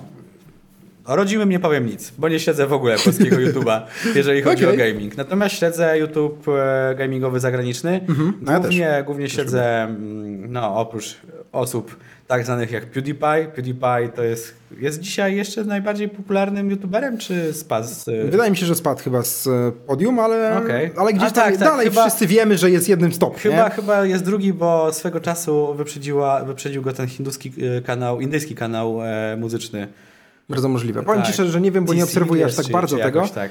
o rodzimym nie powiem nic, bo nie śledzę w ogóle polskiego YouTube'a, jeżeli chodzi Okej. o gaming. Natomiast śledzę YouTube e, gamingowy zagraniczny. no ja głównie, głównie śledzę, mm, no oprócz osób tak znanych jak PewDiePie. PewDiePie to jest, jest dzisiaj jeszcze najbardziej popularnym YouTuberem, czy spadł z... e, Wydaje mi się, że spadł chyba z e, podium, ale, Okej. ale gdzieś A tam tak, tak, dalej chyba- wszyscy wiemy, że jest jednym z top, Chyba, nie? chyba jest drugi, bo swego czasu wyprzedziła, wyprzedził go ten hinduski e, kanał, indyjski kanał e, muzyczny. Bardzo możliwe. Powiem Tak. ci szczerze, że nie wiem, bo nie TC obserwuję aż tak bardzo tego. jakoś Tak.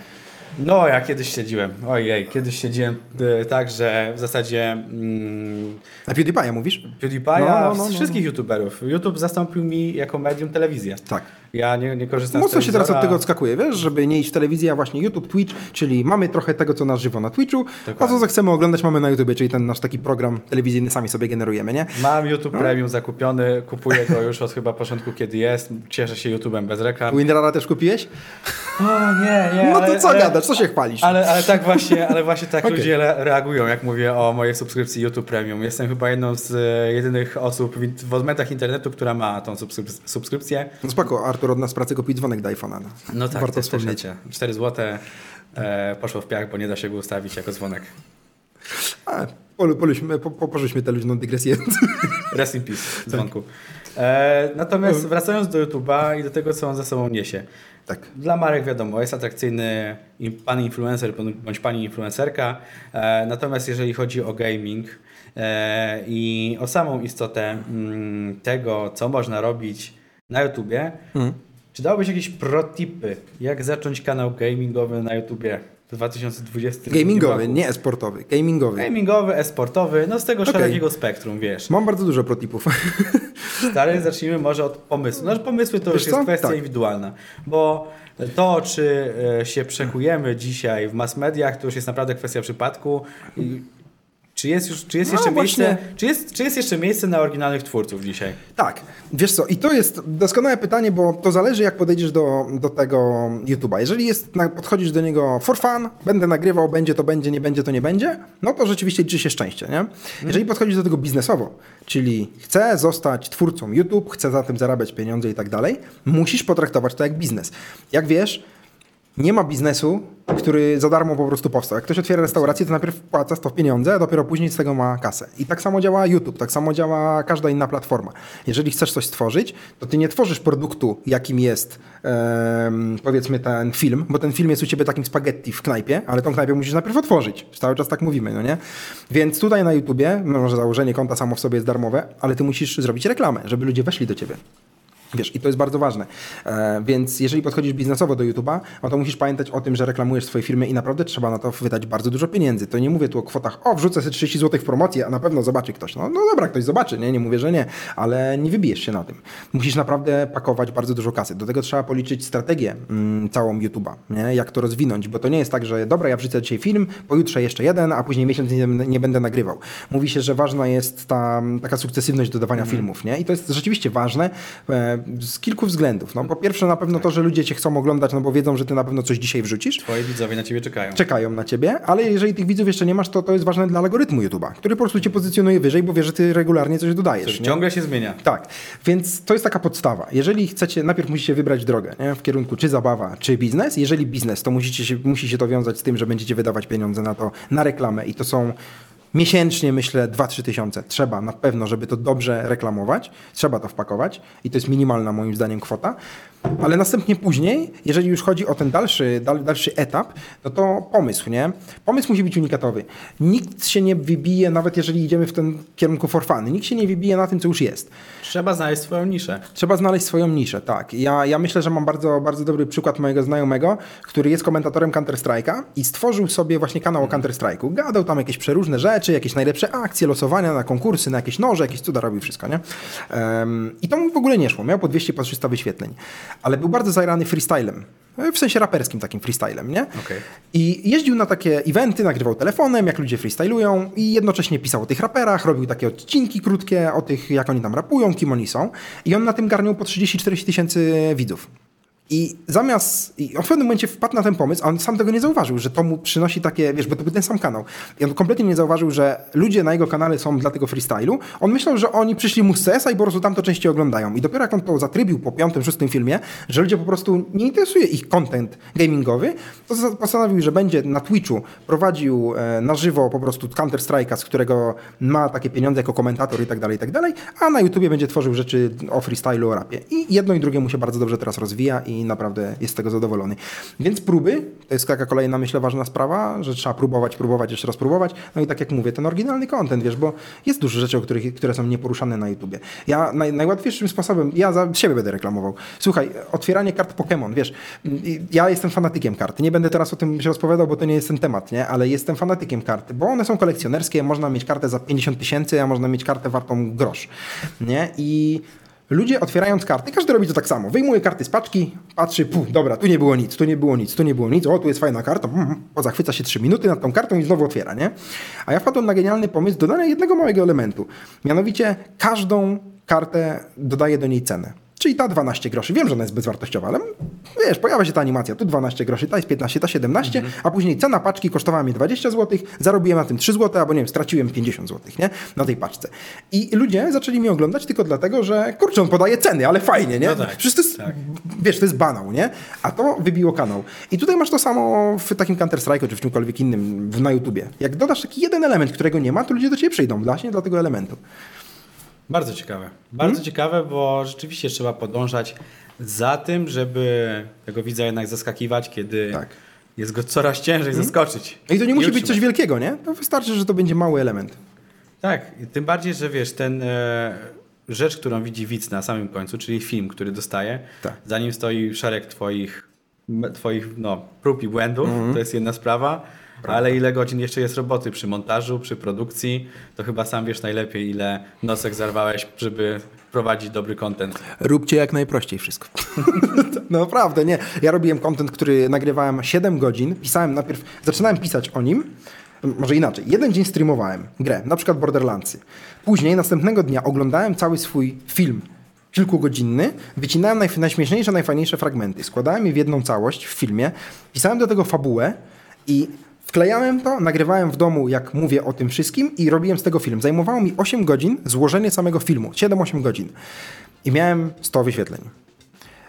No, ja kiedyś śledziłem. Ojej, kiedyś śledziłem e, tak, że w zasadzie mm, A PewDiePie'a mówisz? PewDiePie'a, No, no, no, no. wszystkich YouTuberów. YouTube zastąpił mi jako medium telewizję. Tak. Ja nie, nie korzystam Mocno z się teraz od telewizora. tego odskakuje, wiesz, żeby nie iść w telewizję, a właśnie YouTube, Twitch, czyli mamy trochę tego, co na żywo na Twitchu, a co Dokładnie. zechcemy oglądać, mamy na YouTubie, czyli ten nasz taki program telewizyjny sami sobie generujemy, nie? Mam YouTube Premium zakupiony, kupuję go już od chyba początku, kiedy jest. Cieszę się YouTube'em bez reklam. Winrara też kupiłeś? O, nie, nie. No to ale- co ale- gadasz, co się chwalisz? Ale, ale tak właśnie, ale właśnie tak Okej. ludzie re- reagują, jak mówię o mojej subskrypcji YouTube Premium. Jestem chyba jedną z e, jedynych osób w, w odmętach internetu, która ma tą subskryp- subskrypcję. No spoko, Artur od nas pracy kupił dzwonek do iPhone'a. No, No tak, Warto to wspomnieć. wspomnieć. 4 zł e, poszło w piach, bo nie da się go ustawić jako dzwonek. A, polu, poluśmy, po, po, porzućmy tę luźną dygresję. Rest in peace, dzwonku. E, natomiast wracając do YouTube'a i do tego, co on ze sobą niesie. tak. Dla marek wiadomo, jest atrakcyjny pan influencer bądź pani influencerka. E, natomiast jeżeli chodzi o gaming e, i o samą istotę mm, tego, co można robić na YouTubie, Mhm. czy dałbyś jakieś protipy, jak zacząć kanał gamingowy na YouTubie w 2020 Gamingowy, roku? nie e-sportowy. Gamingowy. Gamingowy, e-sportowy, no z tego szerokiego spektrum, wiesz. Mam bardzo dużo protipów. Stary, zacznijmy może od pomysłu. No, że pomysły to już Wiesz jest co? kwestia Tak. indywidualna, bo to, czy e, się przekujemy dzisiaj w mass mediach, to już jest naprawdę kwestia przypadku. Czy jest już, czy jest No, jeszcze właśnie. miejsce, czy jest, czy jest jeszcze miejsce na oryginalnych twórców dzisiaj? Tak, wiesz co, i to jest doskonałe pytanie, bo to zależy jak podejdziesz do, do tego YouTube'a. Jeżeli jest, podchodzisz do niego for fun, będę nagrywał, będzie to będzie, nie będzie to nie będzie, no to rzeczywiście liczy się szczęście, nie? Jeżeli podchodzisz do tego biznesowo, czyli chcę zostać twórcą YouTube, chcę za tym zarabiać pieniądze i tak dalej, musisz potraktować to jak biznes. Jak wiesz, nie ma biznesu, który za darmo po prostu powstał. Jak ktoś otwiera restaurację, to najpierw płaca 100 pieniądze, a dopiero później z tego ma kasę. I tak samo działa YouTube, tak samo działa każda inna platforma. Jeżeli chcesz coś stworzyć, to ty nie tworzysz produktu, jakim jest em, powiedzmy ten film, bo ten film jest u ciebie takim spaghetti w knajpie, ale tą knajpę musisz najpierw otworzyć. Cały czas tak mówimy, no nie? Więc tutaj na YouTubie, może założenie konta samo w sobie jest darmowe, ale ty musisz zrobić reklamę, żeby ludzie weszli do ciebie. Wiesz, i to jest bardzo ważne. E, więc jeżeli podchodzisz biznesowo do YouTube'a, no to musisz pamiętać o tym, że reklamujesz swoje firmy i naprawdę trzeba na to wydać bardzo dużo pieniędzy. To nie mówię tu o kwotach, o wrzucę sobie 30 zł w promocję, a na pewno zobaczy ktoś. No, no dobra, ktoś zobaczy, nie? nie mówię, że nie, ale nie wybijesz się na tym. Musisz naprawdę pakować bardzo dużo kasy. Do tego trzeba policzyć strategię mm, całą YouTube'a, nie? jak to rozwinąć, bo to nie jest tak, że dobra, ja wrzucę dzisiaj film, pojutrze jeszcze jeden, a później miesiąc nie, nie będę nagrywał. Mówi się, że ważna jest ta taka sukcesywność dodawania filmów, nie? I to jest rzeczywiście ważne e, z kilku względów. No, po pierwsze na pewno to, że ludzie cię chcą oglądać, no bo wiedzą, że ty na pewno coś dzisiaj wrzucisz. Twoi widzowie na ciebie czekają. Czekają na ciebie, ale jeżeli tych widzów jeszcze nie masz, to to jest ważne dla algorytmu YouTube'a, który po prostu cię pozycjonuje wyżej, bo wie, że ty regularnie coś dodajesz. nie? Ciągle się zmienia. Tak, więc to jest taka podstawa. Jeżeli chcecie, najpierw musicie wybrać drogę nie? w kierunku czy zabawa, czy biznes. Jeżeli biznes, to musicie się, musi się to wiązać z tym, że będziecie wydawać pieniądze na to, na reklamę i to są miesięcznie, myślę, 2-3 tysiące. Trzeba na pewno, żeby to dobrze reklamować, trzeba to wpakować i to jest minimalna moim zdaniem kwota. Ale następnie później, jeżeli już chodzi o ten dalszy, dal, dalszy etap, no to pomysł, nie? Pomysł musi być unikatowy. Nikt się nie wybije, nawet jeżeli idziemy w ten kierunku for fun, nikt się nie wybije na tym, co już jest. Trzeba znaleźć swoją niszę. Trzeba znaleźć swoją niszę, tak. Ja, ja myślę, że mam bardzo, bardzo dobry przykład mojego znajomego, który jest komentatorem Counter-Strike'a i stworzył sobie właśnie kanał o Counter-Strike'u. Gadał tam jakieś przeróżne rzeczy, jakieś najlepsze akcje, losowania na konkursy, na jakieś noże, jakieś cuda robił wszystko, nie? Um, I to mu w ogóle nie szło. Miał po 200, po 300 wyświetleń. Ale był bardzo zajrany freestylem. W sensie raperskim takim freestylem, nie? Okej. I jeździł na takie eventy, nagrywał telefonem, jak ludzie freestylują i jednocześnie pisał o tych raperach, robił takie odcinki krótkie o tych, jak oni tam rapują, kim oni są. I on na tym garniał po 30-40 tysięcy widzów. I zamiast, i on w pewnym momencie wpadł na ten pomysł, a on sam tego nie zauważył, że to mu przynosi takie, wiesz, bo to był ten sam kanał. I on kompletnie nie zauważył, że ludzie na jego kanale są dla tego freestylu. On myślał, że oni przyszli mu z CS-a i po prostu tam to częściej oglądają. I dopiero jak on to zatrybił po piątym, szóstym filmie, że ludzie po prostu nie interesuje ich content gamingowy, to postanowił, że będzie na Twitchu prowadził e, na żywo po prostu Counter-Strike'a, z którego ma takie pieniądze jako komentator i tak dalej, i tak dalej, a na YouTubie będzie tworzył rzeczy o freestylu, o rapie. I jedno i drugie mu się bardzo dobrze teraz rozwija i naprawdę jest z tego zadowolony. Więc próby, to jest taka kolejna, myślę, ważna sprawa, że trzeba próbować, próbować, jeszcze raz próbować. No i tak jak mówię, ten oryginalny content, wiesz, bo jest dużo rzeczy, o których, które są nieporuszane na YouTubie. Ja naj, najłatwiejszym sposobem, ja za siebie będę reklamował. Słuchaj, otwieranie kart Pokémon, wiesz, i- ja jestem fanatykiem kart. Nie będę teraz o tym się rozpowiadał, bo to nie jest ten temat, nie? Ale jestem fanatykiem karty, bo one są kolekcjonerskie, można mieć kartę za 50 tysięcy, a można mieć kartę wartą grosz, nie? I Ludzie otwierając karty, każdy robi to tak samo. Wyjmuje karty z paczki, patrzy, puh, dobra, tu nie było nic, tu nie było nic, tu nie było nic, o, tu jest fajna karta, mm, o, zachwyca się 3 minuty nad tą kartą i znowu otwiera, nie? A ja wpadłem na genialny pomysł dodania jednego małego elementu. Mianowicie każdą kartę dodaję do niej cenę. Czyli ta 12 groszy. Wiem, że ona jest bezwartościowa, ale wiesz, pojawia się ta animacja. Tu 12 groszy, ta jest 15, ta 17, a później cena paczki kosztowała mnie 20 zł, zarobiłem na tym 3 zł, albo nie wiem, straciłem 50 zł, nie? Na tej paczce. I ludzie zaczęli mnie oglądać tylko dlatego, że kurczę, on podaje ceny, ale fajnie, nie? No tak, Przecież to jest, tak. wiesz, to jest banał, nie? A to wybiło kanał. I tutaj masz to samo w takim Counter-Strike'u, czy w czymkolwiek innym na YouTubie. Jak dodasz taki jeden element, którego nie ma, to ludzie do ciebie przyjdą właśnie dla tego elementu. Bardzo ciekawe. Bardzo Hmm? ciekawe, bo rzeczywiście trzeba podążać za tym, żeby tego widza jednak zaskakiwać, kiedy Tak. jest go coraz ciężej zaskoczyć. I to nie musi być utrzymać. coś wielkiego, nie? To wystarczy, że to będzie mały element. Tak, i tym bardziej, że wiesz, ten e, rzecz, którą widzi widz na samym końcu, czyli film, który dostaje, Tak. za nim stoi szereg twoich, twoich no, prób i błędów, Mhm. to jest jedna sprawa, ale ile godzin jeszcze jest roboty przy montażu, przy produkcji, to chyba sam wiesz najlepiej, ile nosek zarwałeś, żeby prowadzić dobry content. Róbcie jak najprościej wszystko. no naprawdę, nie. Ja robiłem content, który nagrywałem 7 godzin. Pisałem najpierw, zaczynałem pisać o nim. Może inaczej. Jeden dzień streamowałem grę, na przykład Borderlandsy. Później, następnego dnia oglądałem cały swój film kilkugodzinny, wycinałem najf- najśmieszniejsze, najfajniejsze fragmenty, składałem je w jedną całość w filmie, pisałem do tego fabułę i wklejałem to, nagrywałem w domu, jak mówię o tym wszystkim i robiłem z tego film. Zajmowało mi 8 godzin złożenie samego filmu, 7-8 godzin. I miałem 100 wyświetleń.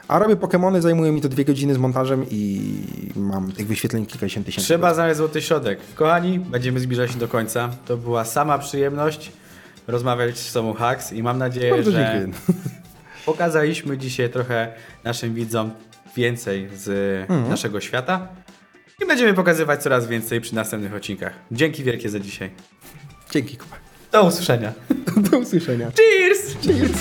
A robię Pokémony, zajmuje mi to dwie godziny z montażem i mam tych wyświetleń kilkadziesiąt tysięcy. Trzeba znaleźć złoty środek. Kochani, będziemy zbliżać się do końca. To była sama przyjemność rozmawiać z Tomą Hacks i mam nadzieję, Bardzo że dziękuję. pokazaliśmy dzisiaj trochę naszym widzom więcej z Mhm. naszego świata i będziemy pokazywać coraz więcej przy następnych odcinkach. Dzięki wielkie za dzisiaj. Dzięki, Kuba. Do usłyszenia. Do usłyszenia. Cheers! Cheers.